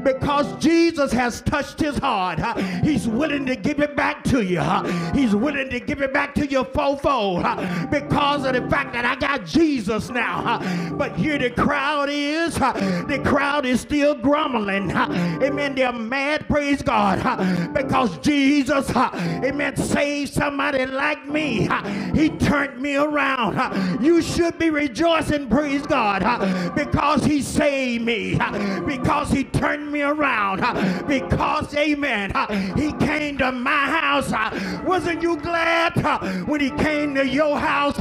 because Jesus has touched his heart, he's willing to give it back to you. He's willing to give it back to your you fourfold because of the fact that I got Jesus now. But here the crowd is, the crowd is still grumbling. Amen. They're mad, praise God, because Jesus, amen, saved somebody like me. He turned me around. You should be rejoicing, praise God, because he saved me, because he turned me around, because, amen, he came to my house. Wasn't you glad when he came to your house?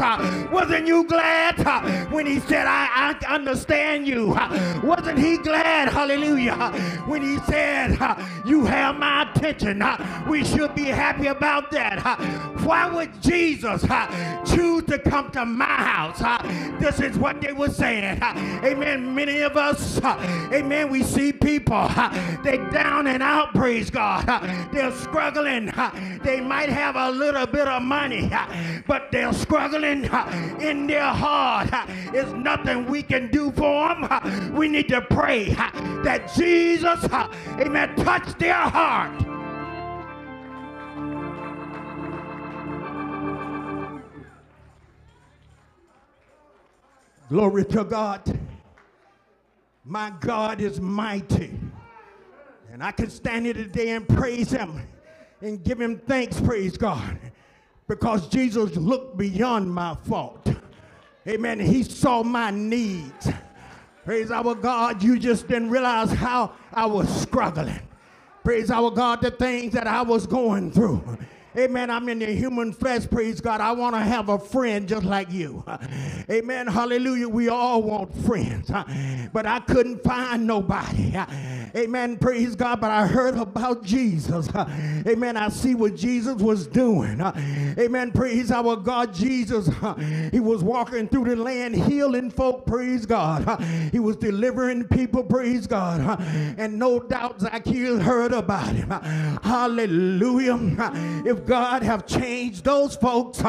Wasn't you glad when he said, I, I understand you? Wasn't he glad, hallelujah, when he said, You have my attention? We should be happy about that. Why would Jesus choose to come to my house? This is what they were saying. Amen. Many of us, amen, we see people, they down and out, praise God. They're struggling. They might have a little bit of money, but they're struggling in their heart. There's nothing we can do for them. We need to pray that Jesus, amen, touch their heart. Glory to God. My God is mighty. And I can stand here today and praise him and give him thanks, praise God. Because Jesus looked beyond my fault. Amen. He saw my needs. Praise our God. You just didn't realize how I was struggling. Praise our God, the things that I was going through. Amen. I'm in the human flesh. Praise God. I want to have a friend just like you. (laughs) Amen. Hallelujah. We all want friends. (laughs) But I couldn't find nobody. (laughs) Amen. Praise God. But I heard about Jesus. Amen. I see what Jesus was doing. Amen. Praise our God. Jesus, he was walking through the land healing folk. Praise God. He was delivering people. Praise God. And no doubt Zacchaeus heard about him. Hallelujah. If God have changed those folks,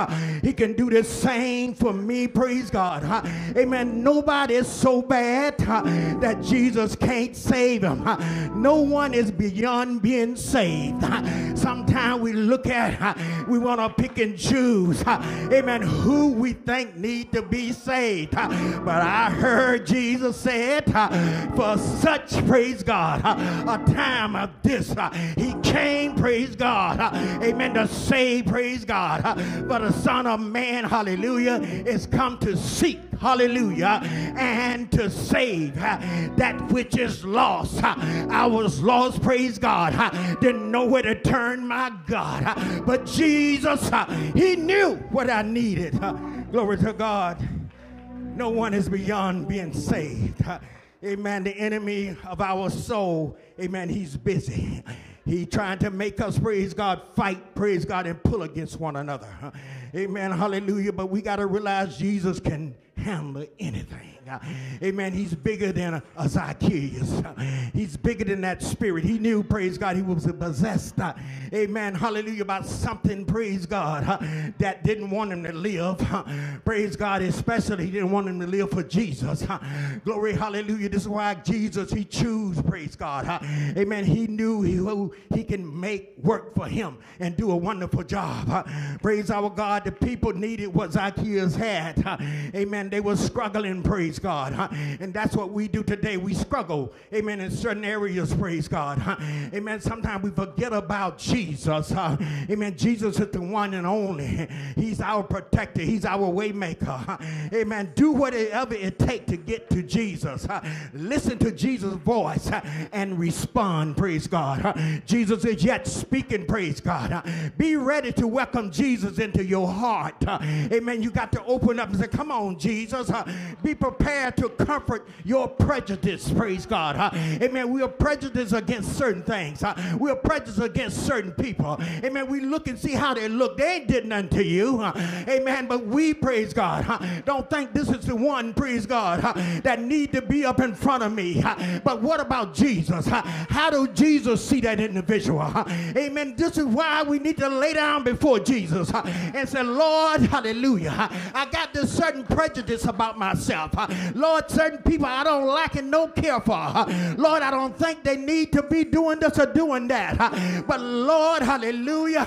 he can do the same for me. Praise God. Amen. Nobody is so bad that Jesus can't save him. No one is beyond being saved. Sometimes we look at, we want to pick and choose, amen, who we think need to be saved. But I heard Jesus said, for such, praise God, a time of this, he came, praise God, amen, to save, praise God. But the Son of Man, hallelujah, is come to seek hallelujah, and to save that which is lost. I was lost, praise God. Didn't know where to turn, my God. But Jesus, He knew what I needed. Glory to God. No one is beyond being saved. Amen. The enemy of our soul, amen, he's busy. He trying to make us, praise God, fight, praise God, and pull against one another. Amen. Hallelujah. But we got to realize Jesus can handle anything. Amen. He's bigger than a, Zacchaeus. He's bigger than that spirit. He knew, praise God, he was possessed. Amen. Hallelujah. About something, praise God, that didn't want him to live. Praise God, especially he didn't want him to live for Jesus. Glory, hallelujah. This is why Jesus, he chose, praise God. Amen. He knew who he can make work for him and do a wonderful job. Praise our God. The people needed what Zacchaeus had. Amen. They were struggling, praise praise God. Huh? And that's what we do today. We struggle, amen, in certain areas, praise God. Huh? Amen. Sometimes we forget about Jesus. Huh? Amen. Jesus is the one and only. He's our protector. He's our waymaker. Amen. Do whatever it takes to get to Jesus. Listen to Jesus' voice and respond, praise God. Jesus is yet speaking, praise God. Be ready to welcome Jesus into your heart. Amen. You got to open up and say, Come on, Jesus. Be prepared prepared to comfort your prejudice, praise God. Huh? Amen. We are prejudiced against certain things. Huh? We are prejudiced against certain people. Amen. We look and see how they look. They ain't did nothing to you. Huh? Amen. But we, praise God, don't think this is the one, praise God, that need to be up in front of me. But what about Jesus? How do Jesus see that individual? Amen. This is why we need to lay down before Jesus and say, Lord, hallelujah. I got this certain prejudice about myself. Lord, certain people I don't like and don't care for. Lord, I don't think they need to be doing this or doing that. But Lord, hallelujah,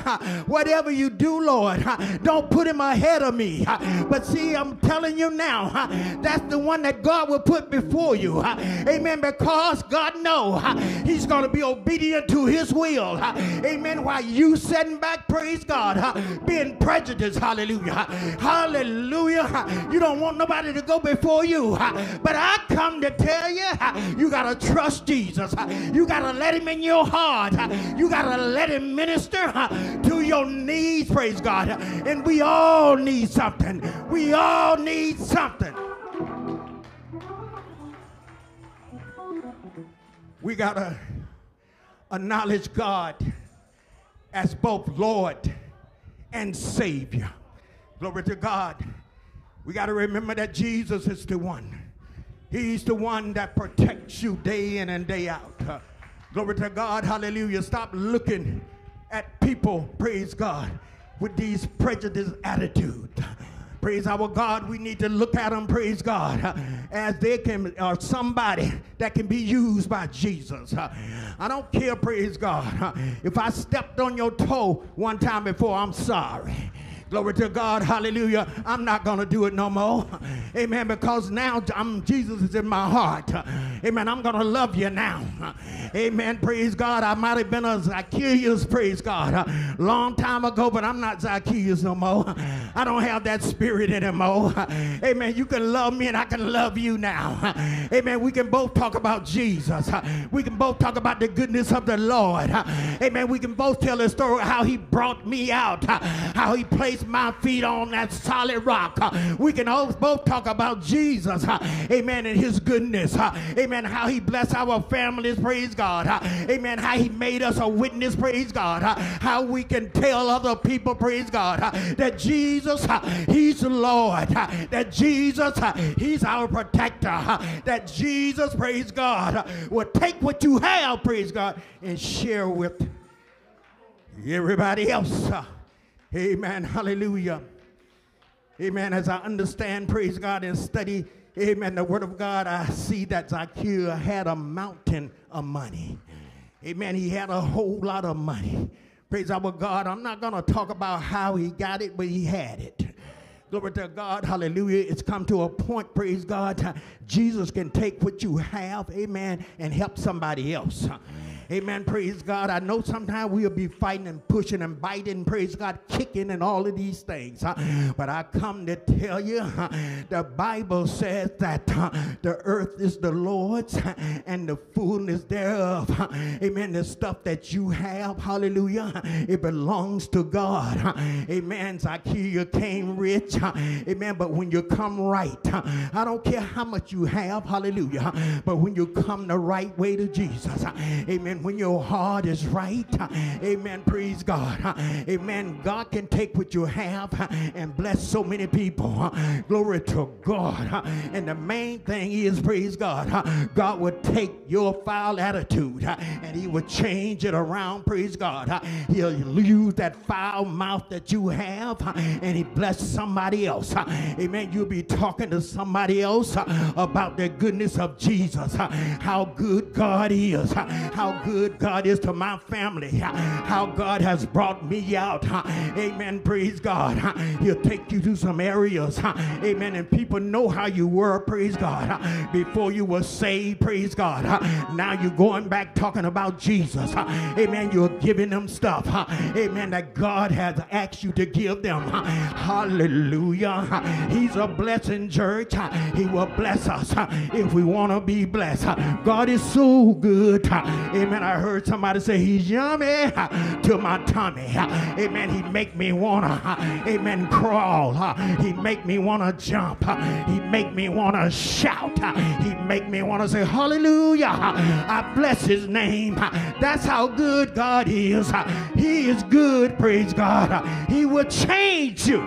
whatever you do, Lord, don't put him ahead of me. But see, I'm telling you now, that's the one that God will put before you. Amen. Because God knows he's going to be obedient to his will. Amen. While you sitting back, praise God, being prejudiced. Hallelujah. Hallelujah. You don't want nobody to go before you. But I come to tell you, you got to trust Jesus. You got to let him in your heart. You got to let him minister to your needs, praise God. And we all need something. We all need something. We got to acknowledge God as both Lord and Savior. Glory to God. We got to remember that Jesus is the one. He's the one that protects you day in and day out. Uh, glory to God. Hallelujah. Stop looking at people, praise God, with these prejudiced attitudes. Praise our God. We need to look at them, praise God, uh, as they can, or somebody that can be used by Jesus. Uh, I don't care, praise God. Uh, if I stepped on your toe one time before, I'm sorry. Glory to God. Hallelujah. I'm not going to do it no more. Amen. Because now I'm, Jesus is in my heart. Amen. I'm going to love you now. Amen. Praise God. I might have been a Zacchaeus, praise God, long time ago, but I'm not Zacchaeus no more. I don't have that spirit anymore. Amen. You can love me and I can love you now. Amen. We can both talk about Jesus. We can both talk about the goodness of the Lord. Amen. We can both tell the story how he brought me out, how he placed place my feet on that solid rock. Uh, we can all, both talk about Jesus, uh, amen, and his goodness, uh, amen, how he blessed our families, praise God, uh, amen, how he made us a witness, praise God, uh, how we can tell other people, praise God, uh, that Jesus, he's Lord, that Jesus, he's our protector, that Jesus, praise God, will take what you have, praise God, and share with everybody else. Amen. Hallelujah. Amen. As I understand, praise God, and study, amen, the word of God, I see that Zacchaeus had a mountain of money. Amen. He had a whole lot of money. Praise our God. I'm not going to talk about how he got it, but he had it. Glory to God. Hallelujah. It's come to a point, praise God. Jesus can take what you have, amen, and help somebody else. Amen. Praise God. I know sometimes we'll be fighting and pushing and biting, praise God, kicking and all of these things. huh? But I come to tell you, huh, the Bible says that huh, the earth is the Lord's and the fullness thereof. Amen. The stuff that you have, hallelujah, it belongs to God. Amen. Zacchaeus came rich. Amen. But when you come right, I don't care how much you have, hallelujah, but when you come the right way to Jesus, huh, when your heart is right, amen, praise God, amen, God can take what you have and bless so many people, glory to God, and the main thing is, praise God, God would take your foul attitude and he would change it around, praise God, he'll use that foul mouth that you have and he bless somebody else, amen, you'll be talking to somebody else about the goodness of Jesus, how good God is, how good God is to my family, how God has brought me out. Amen. Praise God. He'll take you to some areas. Amen. And people know how you were. Praise God. Before you were saved. Praise God. Now you're going back talking about Jesus. Amen. You're giving them stuff. Amen. That God has asked you to give them. Hallelujah. He's a blessing, church. He will bless us if we want to be blessed. God is so good. huh. Amen. I heard somebody say he's yummy to my tummy. Amen. He make me wanna, amen, crawl. He make me wanna jump. He make me wanna shout. He make me wanna say hallelujah. I bless his name. That's how good God is. He is good, praise God. He will change you.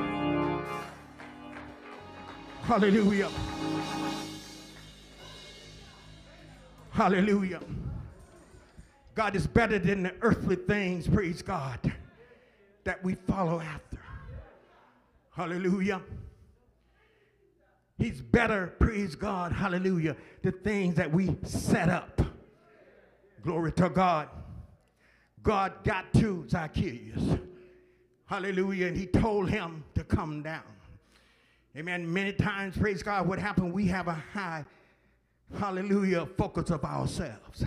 Hallelujah. Hallelujah. God is better than the earthly things, praise God, that we follow after. Hallelujah. He's better, praise God, hallelujah, the things that we set up. Glory to God. God got to Zacchaeus. Hallelujah. And he told him to come down. Amen. Many times, praise God, what happened, we have a high, hallelujah, focus of ourselves.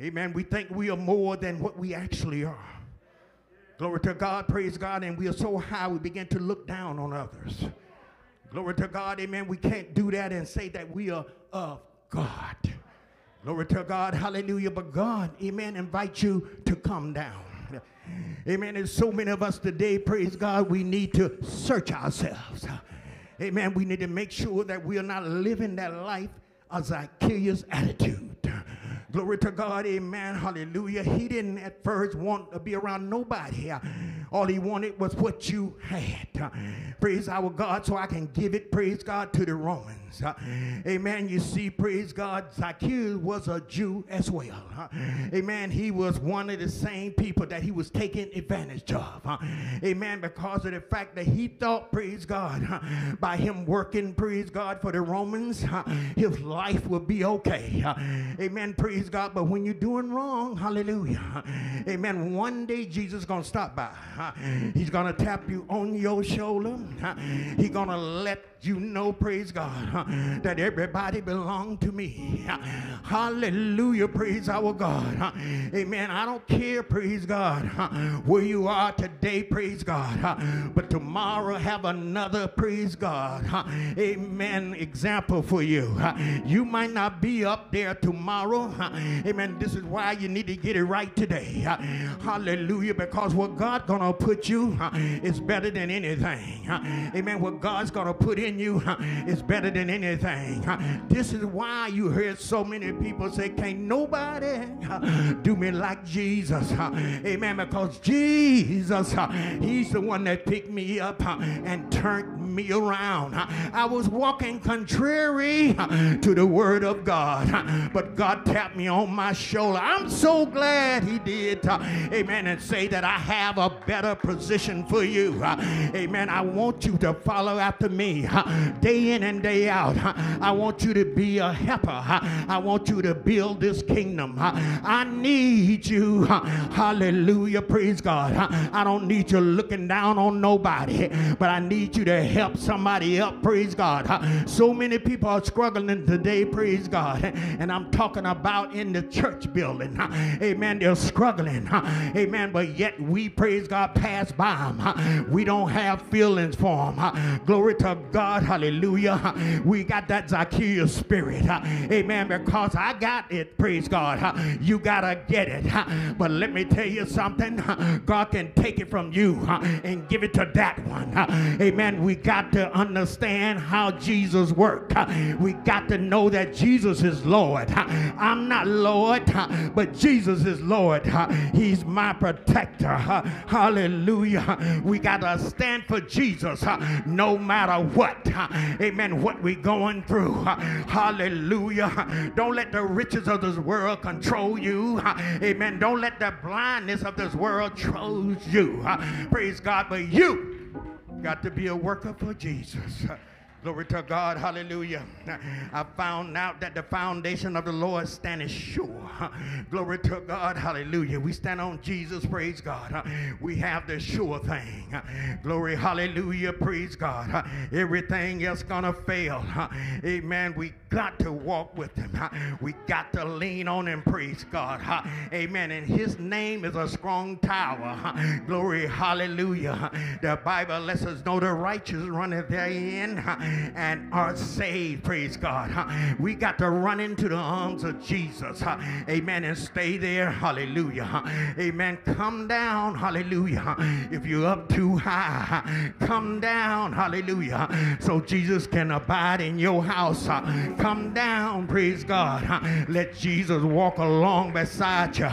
Amen. We think we are more than what we actually are. Glory to God, praise God, and we are so high we begin to look down on others. Glory to God, amen. We can't do that and say that we are of God. Glory to God, hallelujah. But God, amen, invite you to come down. Amen. There's so many of us today, praise God, we need to search ourselves. Amen. We need to make sure that we are not living that life of Zacchaeus' attitude. Glory to God, amen, hallelujah. He didn't at first want to be around nobody. All he wanted was what you had. Praise our God, so I can give it, praise God, to the Romans. Amen. You see, praise God, Zacchaeus was a Jew as well. Amen. He was one of the same people that he was taking advantage of. Amen. Because of the fact that he thought, praise God, by him working, praise God, for the Romans, his life would be okay. Amen. Praise God. But when you're doing wrong, hallelujah. Amen. One day Jesus is gonna stop by. He's gonna tap you on your shoulder. He's gonna let you know, praise God, that everybody belong to me. Hallelujah, praise our God. Amen. I don't care, praise God, where you are today, praise God. But tomorrow have another, praise God. Amen. Example for you. You might not be up there tomorrow. Amen. This is why you need to get it right today. Hallelujah. Because what God gonna put you uh, is better than anything. Amen. What God's gonna put in you is better than anything. This is why you heard so many people say, Can't nobody do me like Jesus. Amen. Because Jesus, He's the one that picked me up and turned me around. I was walking contrary to the word of God, but God tapped me on my shoulder. I'm so glad He did. Amen. And say that I have a better position for you. Amen. I want you to follow after me day in and day out. I want you to be a helper. I want you to build this kingdom. I need you. Hallelujah. Praise God. I don't need you looking down on nobody, but I need you to help somebody up. Praise God. So many people are struggling today. Praise God. And I'm talking about in the church building. Amen. They're struggling. Amen. But yet we, praise God, pass by them. We don't have feelings for them. Glory to God. Hallelujah. We got that Zacchaeus spirit. Amen. Because I got it. Praise God. You got to get it. But let me tell you something. God can take it from you and give it to that one. Amen. We got to understand how Jesus worked. We got to know that Jesus is Lord. I'm not Lord, but Jesus is Lord. He's my protector. Hallelujah. We got to stand for Jesus no matter what. Amen. What we going through. Hallelujah. Don't let the riches of this world control you. Amen. Don't let the blindness of this world control you. Praise God. But you got to be a worker for Jesus. Glory to God. Hallelujah. I found out that the foundation of the Lord standeth sure. Glory to God. Hallelujah. We stand on Jesus. Praise God. We have the sure thing. Glory. Hallelujah. Praise God. Everything else gonna fail. Amen. We got to walk with him. We got to lean on him. Praise God. Amen. And his name is a strong tower. Glory. Hallelujah. The Bible lets us know the righteous runneth therein and are saved. Praise God. We got to run into the arms of Jesus. Amen. And stay there. Hallelujah. Amen. Come down. Hallelujah. If you're up too high, come down. Hallelujah. So Jesus can abide in your house. Come down. Praise God. Let Jesus walk along beside you.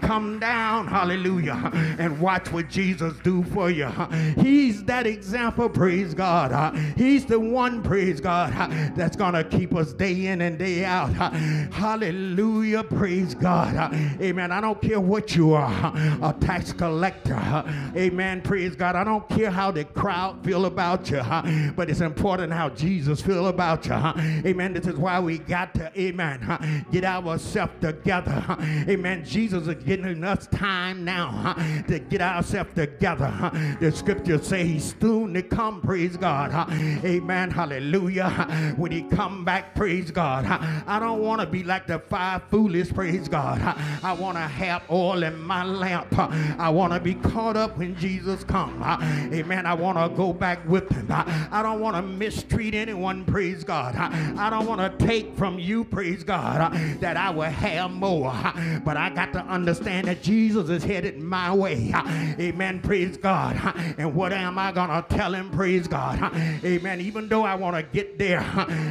Come down. Hallelujah. And watch what Jesus do for you. He's that example. Praise God. He's the one, praise God, that's going to keep us day in and day out. Hallelujah. Praise God. Amen. I don't care what you are, a tax collector. Amen. Praise God. I don't care how the crowd feel about you, but it's important how Jesus feel about you. Amen. This is why we got to, amen, get ourselves together. Amen. Jesus is getting us time now to get ourselves together. The scriptures say he's soon to come, praise God. Amen. Hallelujah. When he come back, praise God. I don't want to be like the five foolish, praise God. I want to have oil in my lamp. I want to be caught up when Jesus come. Amen. I want to go back with him. I don't want to mistreat anyone, praise God. I don't want to take from you, praise God, that I will have more. But I got to understand that Jesus is headed my way. Amen. Praise God. And what am I going to tell him, praise God? Amen. Even though I want to get there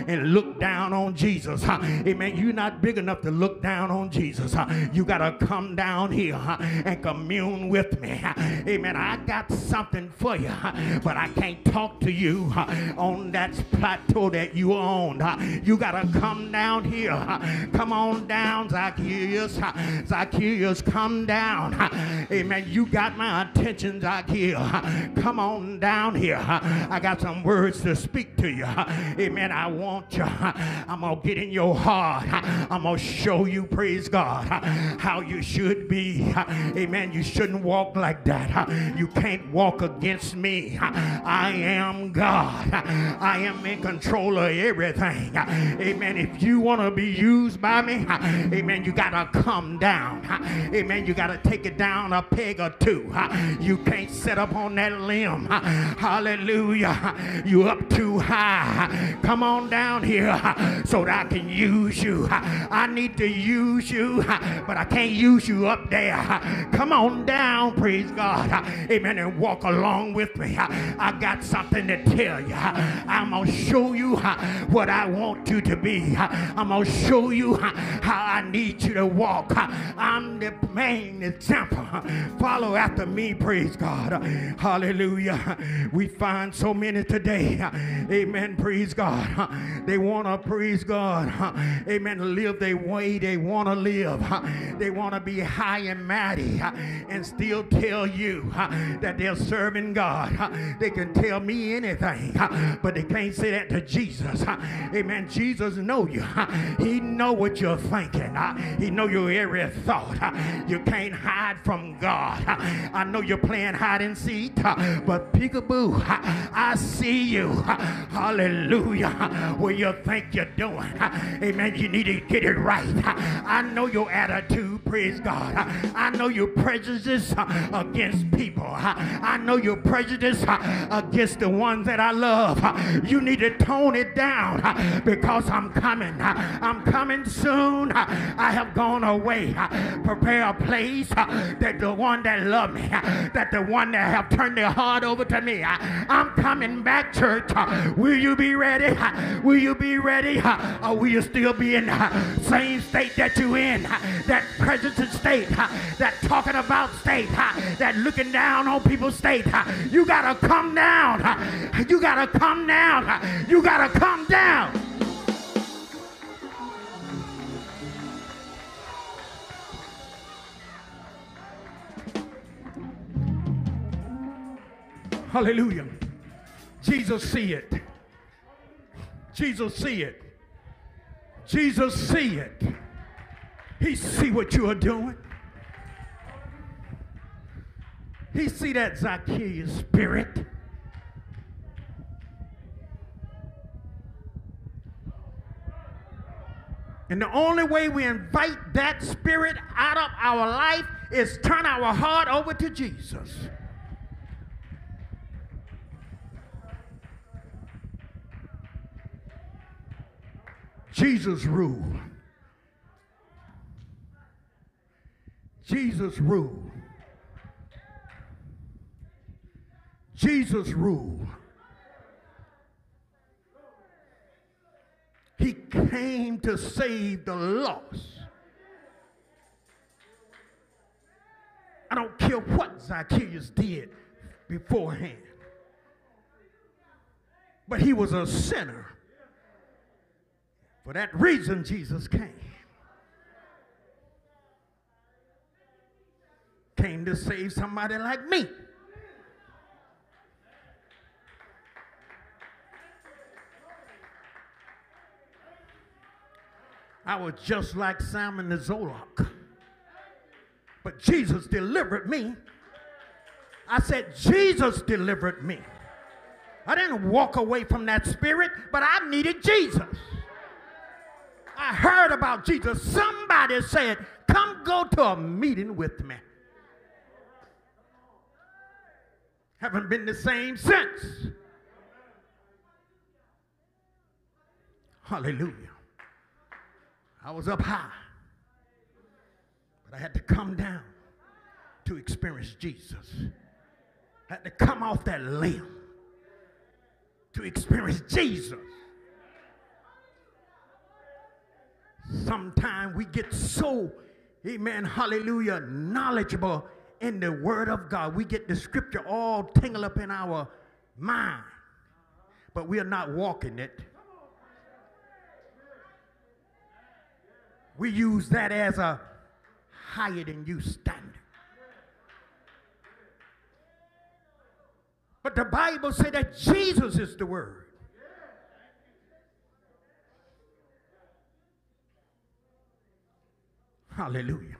and look down on Jesus. Amen. You're not big enough to look down on Jesus. You got to come down here and commune with me. Amen. I got something for you, but I can't talk to you on that plateau that you on. You got to come down here. Come on down, Zacchaeus. Zacchaeus, come down. Amen. You got my attention, Zacchaeus. Come on down here. I got some words to speak to you. Amen. I want you. I'm going to get in your heart. I'm going to show you, praise God, how you should be. Amen. You shouldn't walk like that. You can't walk against me. I am God. I am in control of everything. Amen. If you want to be used by me, amen, you got to come down. Amen. You got to take it down a peg or two. You can't sit up on that limb. Hallelujah. You up too high. Come on down here so that I can use you. I need to use you, but I can't use you up there. Come on down, praise God. Amen. And walk along with me. I got something to tell you. I'm going to show you what I want you to be. I'm going to show you how I need you to walk. I'm the main example. Follow after me, praise God. Hallelujah. We find so many today. Amen. Praise God. They want to praise God. Amen. Live their way they want to live. They want to be high and mighty and still tell you that they're serving God. They can tell me anything, but they can't say that to Jesus. Amen. Jesus know you. He know what you're thinking. He know your every thought. You can't hide from God. I know you're playing hide and seek, but peekaboo, I see you. Hallelujah. Where you think you're doing. Amen. You need to get it right. I know your attitude. Praise God. I know your prejudice against people. I know your prejudice against the ones that I love. You need to tone it down because I'm coming. I'm coming soon. I have gone away. Prepare a place that the one that love me, that the one that have turned their heart over to me. I'm coming back, church. Will you be ready? Will you be ready? Or will you still be in the same state that you in? That prejudice state, that talking about state, that looking down on people's state. You gotta come down. You gotta come down. You gotta come down. Hallelujah. Jesus see it. Jesus see it. Jesus see it. He see what you are doing. He see that Zacchaeus spirit. And the only way we invite that spirit out of our life is turn our heart over to Jesus. Jesus rule. Jesus rule. Jesus rule. He came to save the lost. I don't care what Zacchaeus did beforehand. But he was a sinner. For that reason, Jesus came. Came to save somebody like me. I was just like Simon the Zealot. But Jesus delivered me. I said, Jesus delivered me. I didn't walk away from that spirit, but I needed Jesus. I heard about Jesus. Somebody said, Come go to a meeting with me. Haven't been the same since. Hallelujah. I was up high, but I had to come down to experience Jesus. I had to come off that limb to experience Jesus. Sometimes we get so, amen, hallelujah, knowledgeable in the Word of God. We get the scripture all tangled up in our mind, but we are not walking it. We use that as a higher than you standard. But the Bible said that Jesus is the Word. Hallelujah.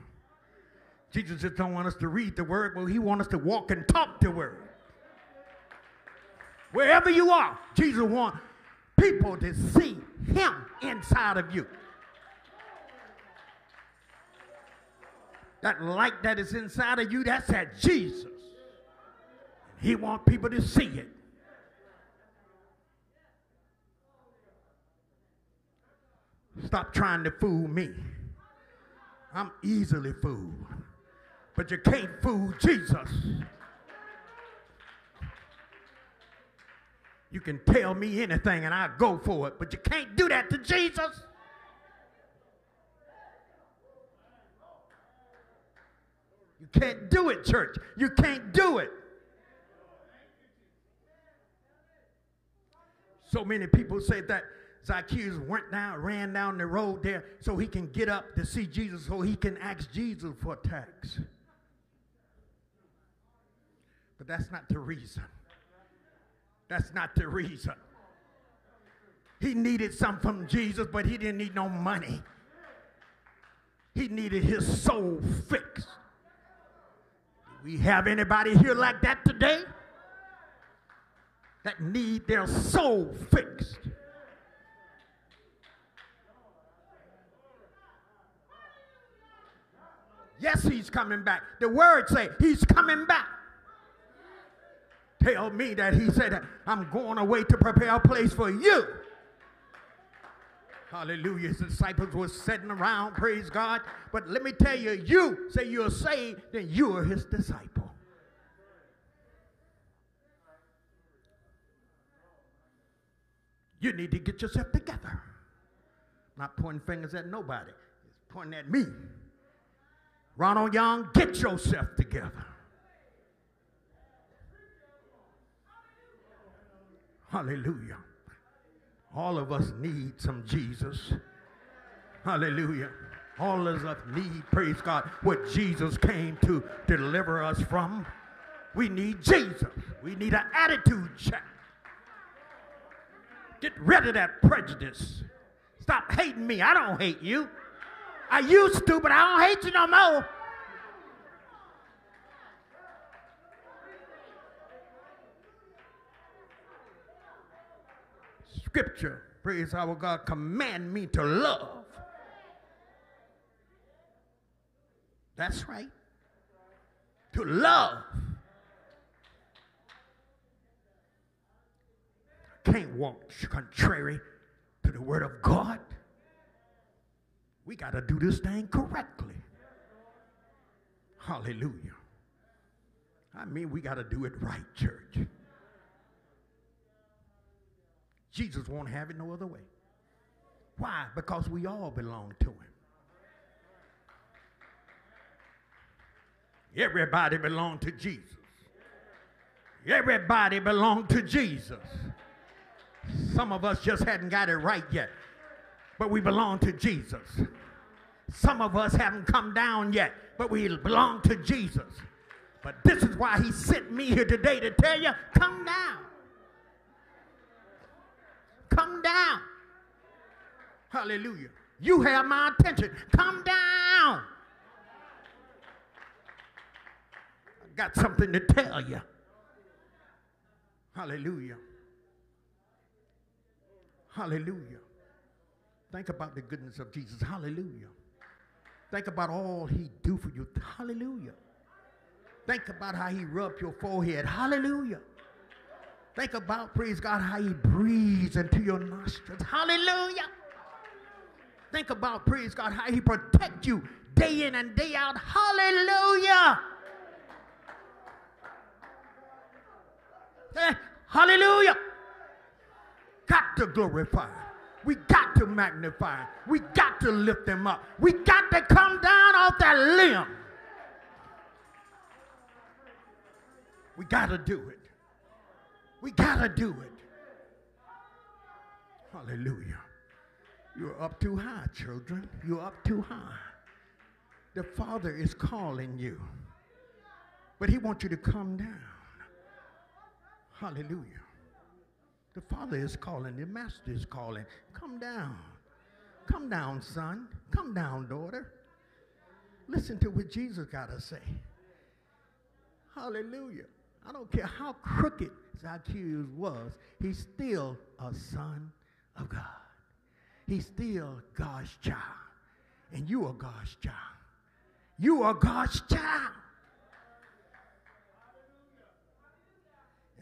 Jesus just don't want us to read the word, but he wants us to walk and talk the word. Wherever you are, Jesus wants people to see him inside of you. That light that is inside of you, that's at Jesus. He wants people to see it. Stop trying to fool me. I'm easily fooled. But you can't fool Jesus. You can tell me anything and I'll go for it, but you can't do that to Jesus. You can't do it, church. You can't do it. So many people say that Zacchaeus went down, ran down the road there so he can get up to see Jesus, so he can ask Jesus for a tax. But that's not the reason. That's not the reason. He needed something from Jesus, but he didn't need no money. He needed his soul fixed. We have anybody here like that today? That need their soul fixed. Yes, he's coming back. The word say he's coming back. Tell me that he said, I'm going away to prepare a place for you. Hallelujah. His disciples were sitting around, praise God. But let me tell you, you say you're saved, then you are his disciple. You need to get yourself together. Not pointing fingers at nobody. It's pointing at me. Ronald Young, get yourself together. Hallelujah. All of us need some Jesus. Hallelujah. All of us need, praise God, what Jesus came to deliver us from. We need Jesus. We need an attitude check. Get rid of that prejudice. Stop hating me. I don't hate you. I used to, but I don't hate you no more. Scripture, praise our God, command me to love. That's right. To love. Can't walk contrary to the word of God. We got to do this thing correctly. Hallelujah. I mean, we got to do it right, church. Jesus won't have it no other way. Why? Because we all belong to him. Everybody belong to Jesus. Everybody belong to Jesus. Some of us just hadn't got it right yet, but we belong to Jesus. Some of us haven't come down yet, but we belong to Jesus. But this is why he sent me here today to tell you, come down. Come down. Hallelujah. You have my attention. Come down. I got something to tell you. Hallelujah. Hallelujah. Think about the goodness of Jesus. Hallelujah. Think about all he do for you. Hallelujah. Think about how he rubbed your forehead. Hallelujah. Think about, praise God, how he breathes into your nostrils. Hallelujah. Think about, praise God, how he protect you day in and day out. Hallelujah. Eh, hallelujah. Got to glorify. We got to magnify. We got to lift them up. We got to come down off that limb. We got to do it. We got to do it. Hallelujah. You're up too high, children. You're up too high. The Father is calling you, but He wants you to come down. Hallelujah. The Father is calling, the Master is calling. Come down. Come down, son. Come down, daughter. Listen to what Jesus got to say. Hallelujah. I don't care how crooked Zacchaeus was, he's still a son of God. He's still God's child. And you are God's child. You are God's child.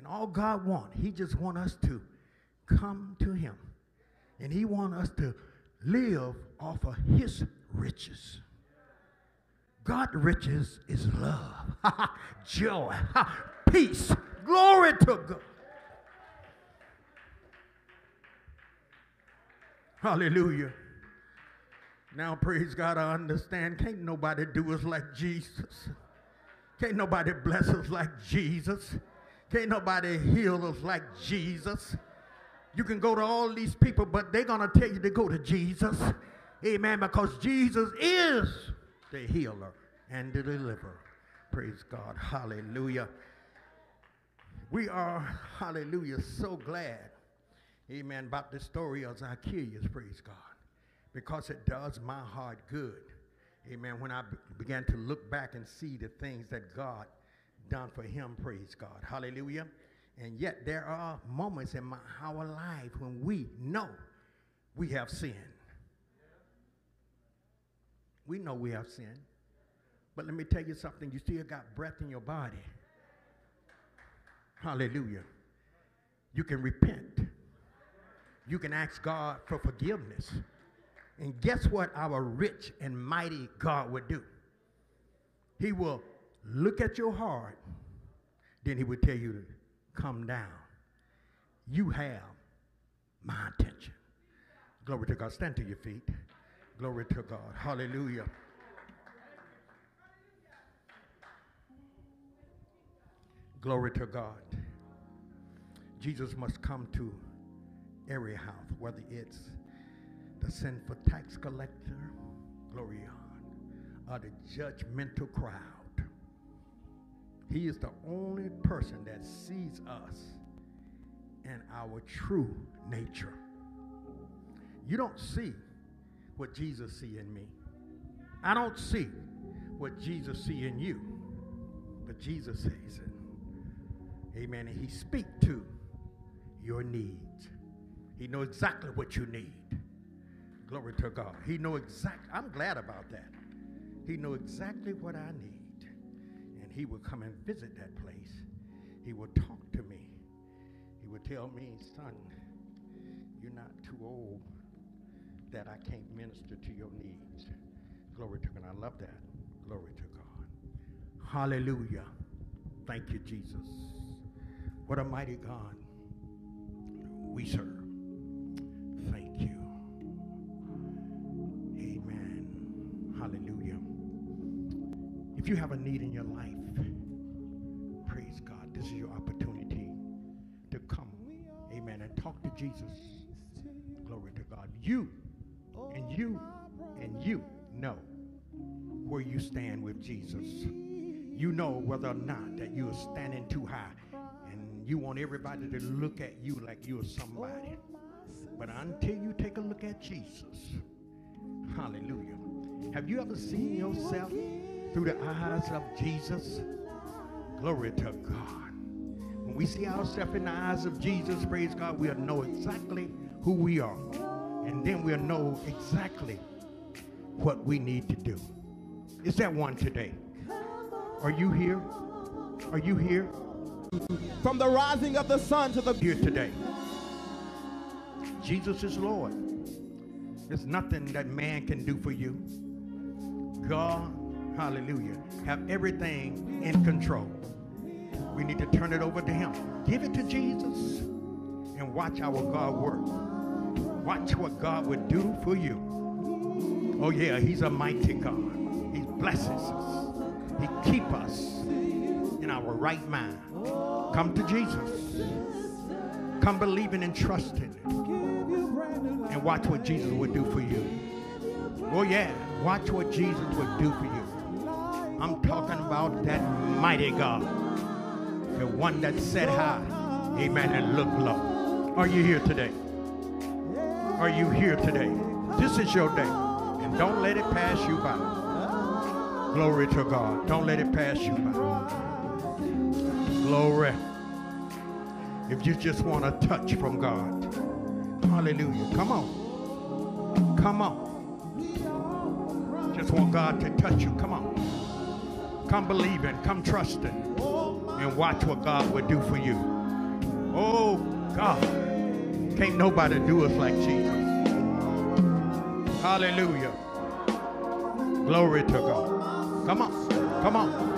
And all God want, he just want us to come to him. And he want us to live off of his riches. God riches is love, (laughs) joy, (laughs) peace, glory to God. Hallelujah. Now, praise God, I understand. Can't nobody do us like Jesus. Can't nobody bless us like Jesus. Can't nobody heal us like Jesus. You can go to all these people, but they're going to tell you to go to Jesus. Amen. Because Jesus is the healer and the deliverer. Praise God. Hallelujah. We are, hallelujah, so glad, amen, about the story of Zacchaeus. Praise God because it does my heart good. Amen. When I began to look back and see the things that God done for him, praise God. Hallelujah. And yet there are moments in my, our life when we know we have sinned. We know we have sinned. But let me tell you something, you still got breath in your body. Hallelujah. You can repent. You can ask God for forgiveness. And guess what our rich and mighty God would do? He will look at your heart, then he would tell you to come down. You have my attention. Glory to God. Stand to your feet. Glory to God. Hallelujah. Glory to God. Jesus must come to every house, whether it's the sinful tax collector, glory on, or the judgmental crowd. He is the only person that sees us in our true nature. You don't see what Jesus see in me. I don't see what Jesus see in you, but Jesus sees it. Amen. And he speak to your needs. He know exactly what you need. Glory to God. He know exactly. I'm glad about that. He know exactly what I need. He would come and visit that place. He would talk to me. He would tell me, son, you're not too old that I can't minister to your needs. Glory to God. I love that. Glory to God. Hallelujah. Thank you, Jesus. What a mighty God we serve. Thank you. Amen. Hallelujah. If you have a need in your life, praise God. This is your opportunity to come. Amen. And talk to Jesus. Glory to God. You and you and you know where you stand with Jesus. You know whether or not that you are standing too high and you want everybody to look at you like you're somebody. But until you take a look at Jesus, hallelujah. Have you ever seen yourself through the eyes of Jesus? Glory to God. When we see ourselves in the eyes of Jesus, praise God, we'll know exactly who we are. And then we'll know exactly what we need to do. Is that one today? Are you here? Are you here? From the rising of the sun to the Here today. Jesus is Lord. There's nothing that man can do for you. God, hallelujah, have everything in control. We need to turn it over to him. Give it to Jesus and watch our God work. Watch what God would do for you. Oh yeah, he's a mighty God. He blesses us. He keep us in our right mind. Come to Jesus. Come believing and trusting. And watch what Jesus would do for you. Oh yeah, watch what Jesus would do for you. I'm talking about that mighty God. The one that sat high, amen, and looked low. Are you here today? Are you here today? This is your day. And don't let it pass you by. Glory to God. Don't let it pass you by. Glory. If you just want a touch from God. Hallelujah. Come on. Come on. Just want God to touch you. Come on. Come believing. Come trusting. And watch what God will do for you. Oh, God. Can't nobody do us like Jesus. Hallelujah. Glory to God. Come on. Come on.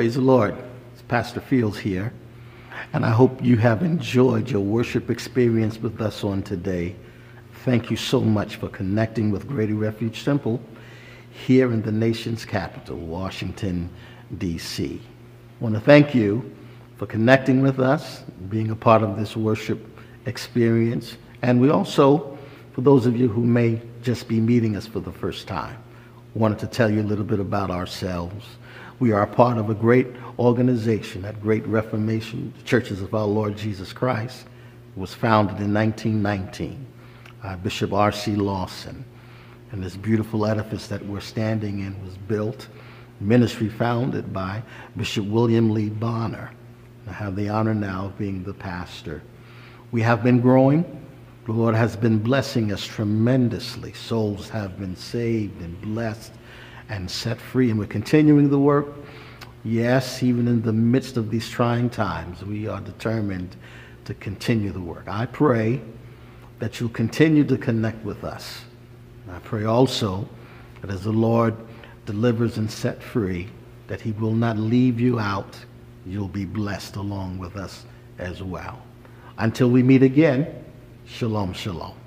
Praise the Lord. It's Pastor Fields here. And I hope you have enjoyed your worship experience with us on today. Thank you so much for connecting with Greater Refuge Temple here in the nation's capital, Washington, D.C. I want to thank you for connecting with us, being a part of this worship experience. And we also, for those of you who may just be meeting us for the first time, wanted to tell you a little bit about ourselves. We are part of a great organization, that Great Reformation, the Churches of Our Lord Jesus Christ. Was founded in 1919 by Bishop R.C. Lawson. And this beautiful edifice that we're standing in was built, ministry founded by Bishop William Lee Bonner. I have the honor now of being the pastor. We have been growing. The Lord has been blessing us tremendously. Souls have been saved and blessed and set free, and we're continuing the work. Yes, even in the midst of these trying times, we are determined to continue the work. I pray that you'll continue to connect with us. I pray also that as the Lord delivers and set free, that he will not leave you out. You'll be blessed along with us as well. Until we meet again, shalom, shalom.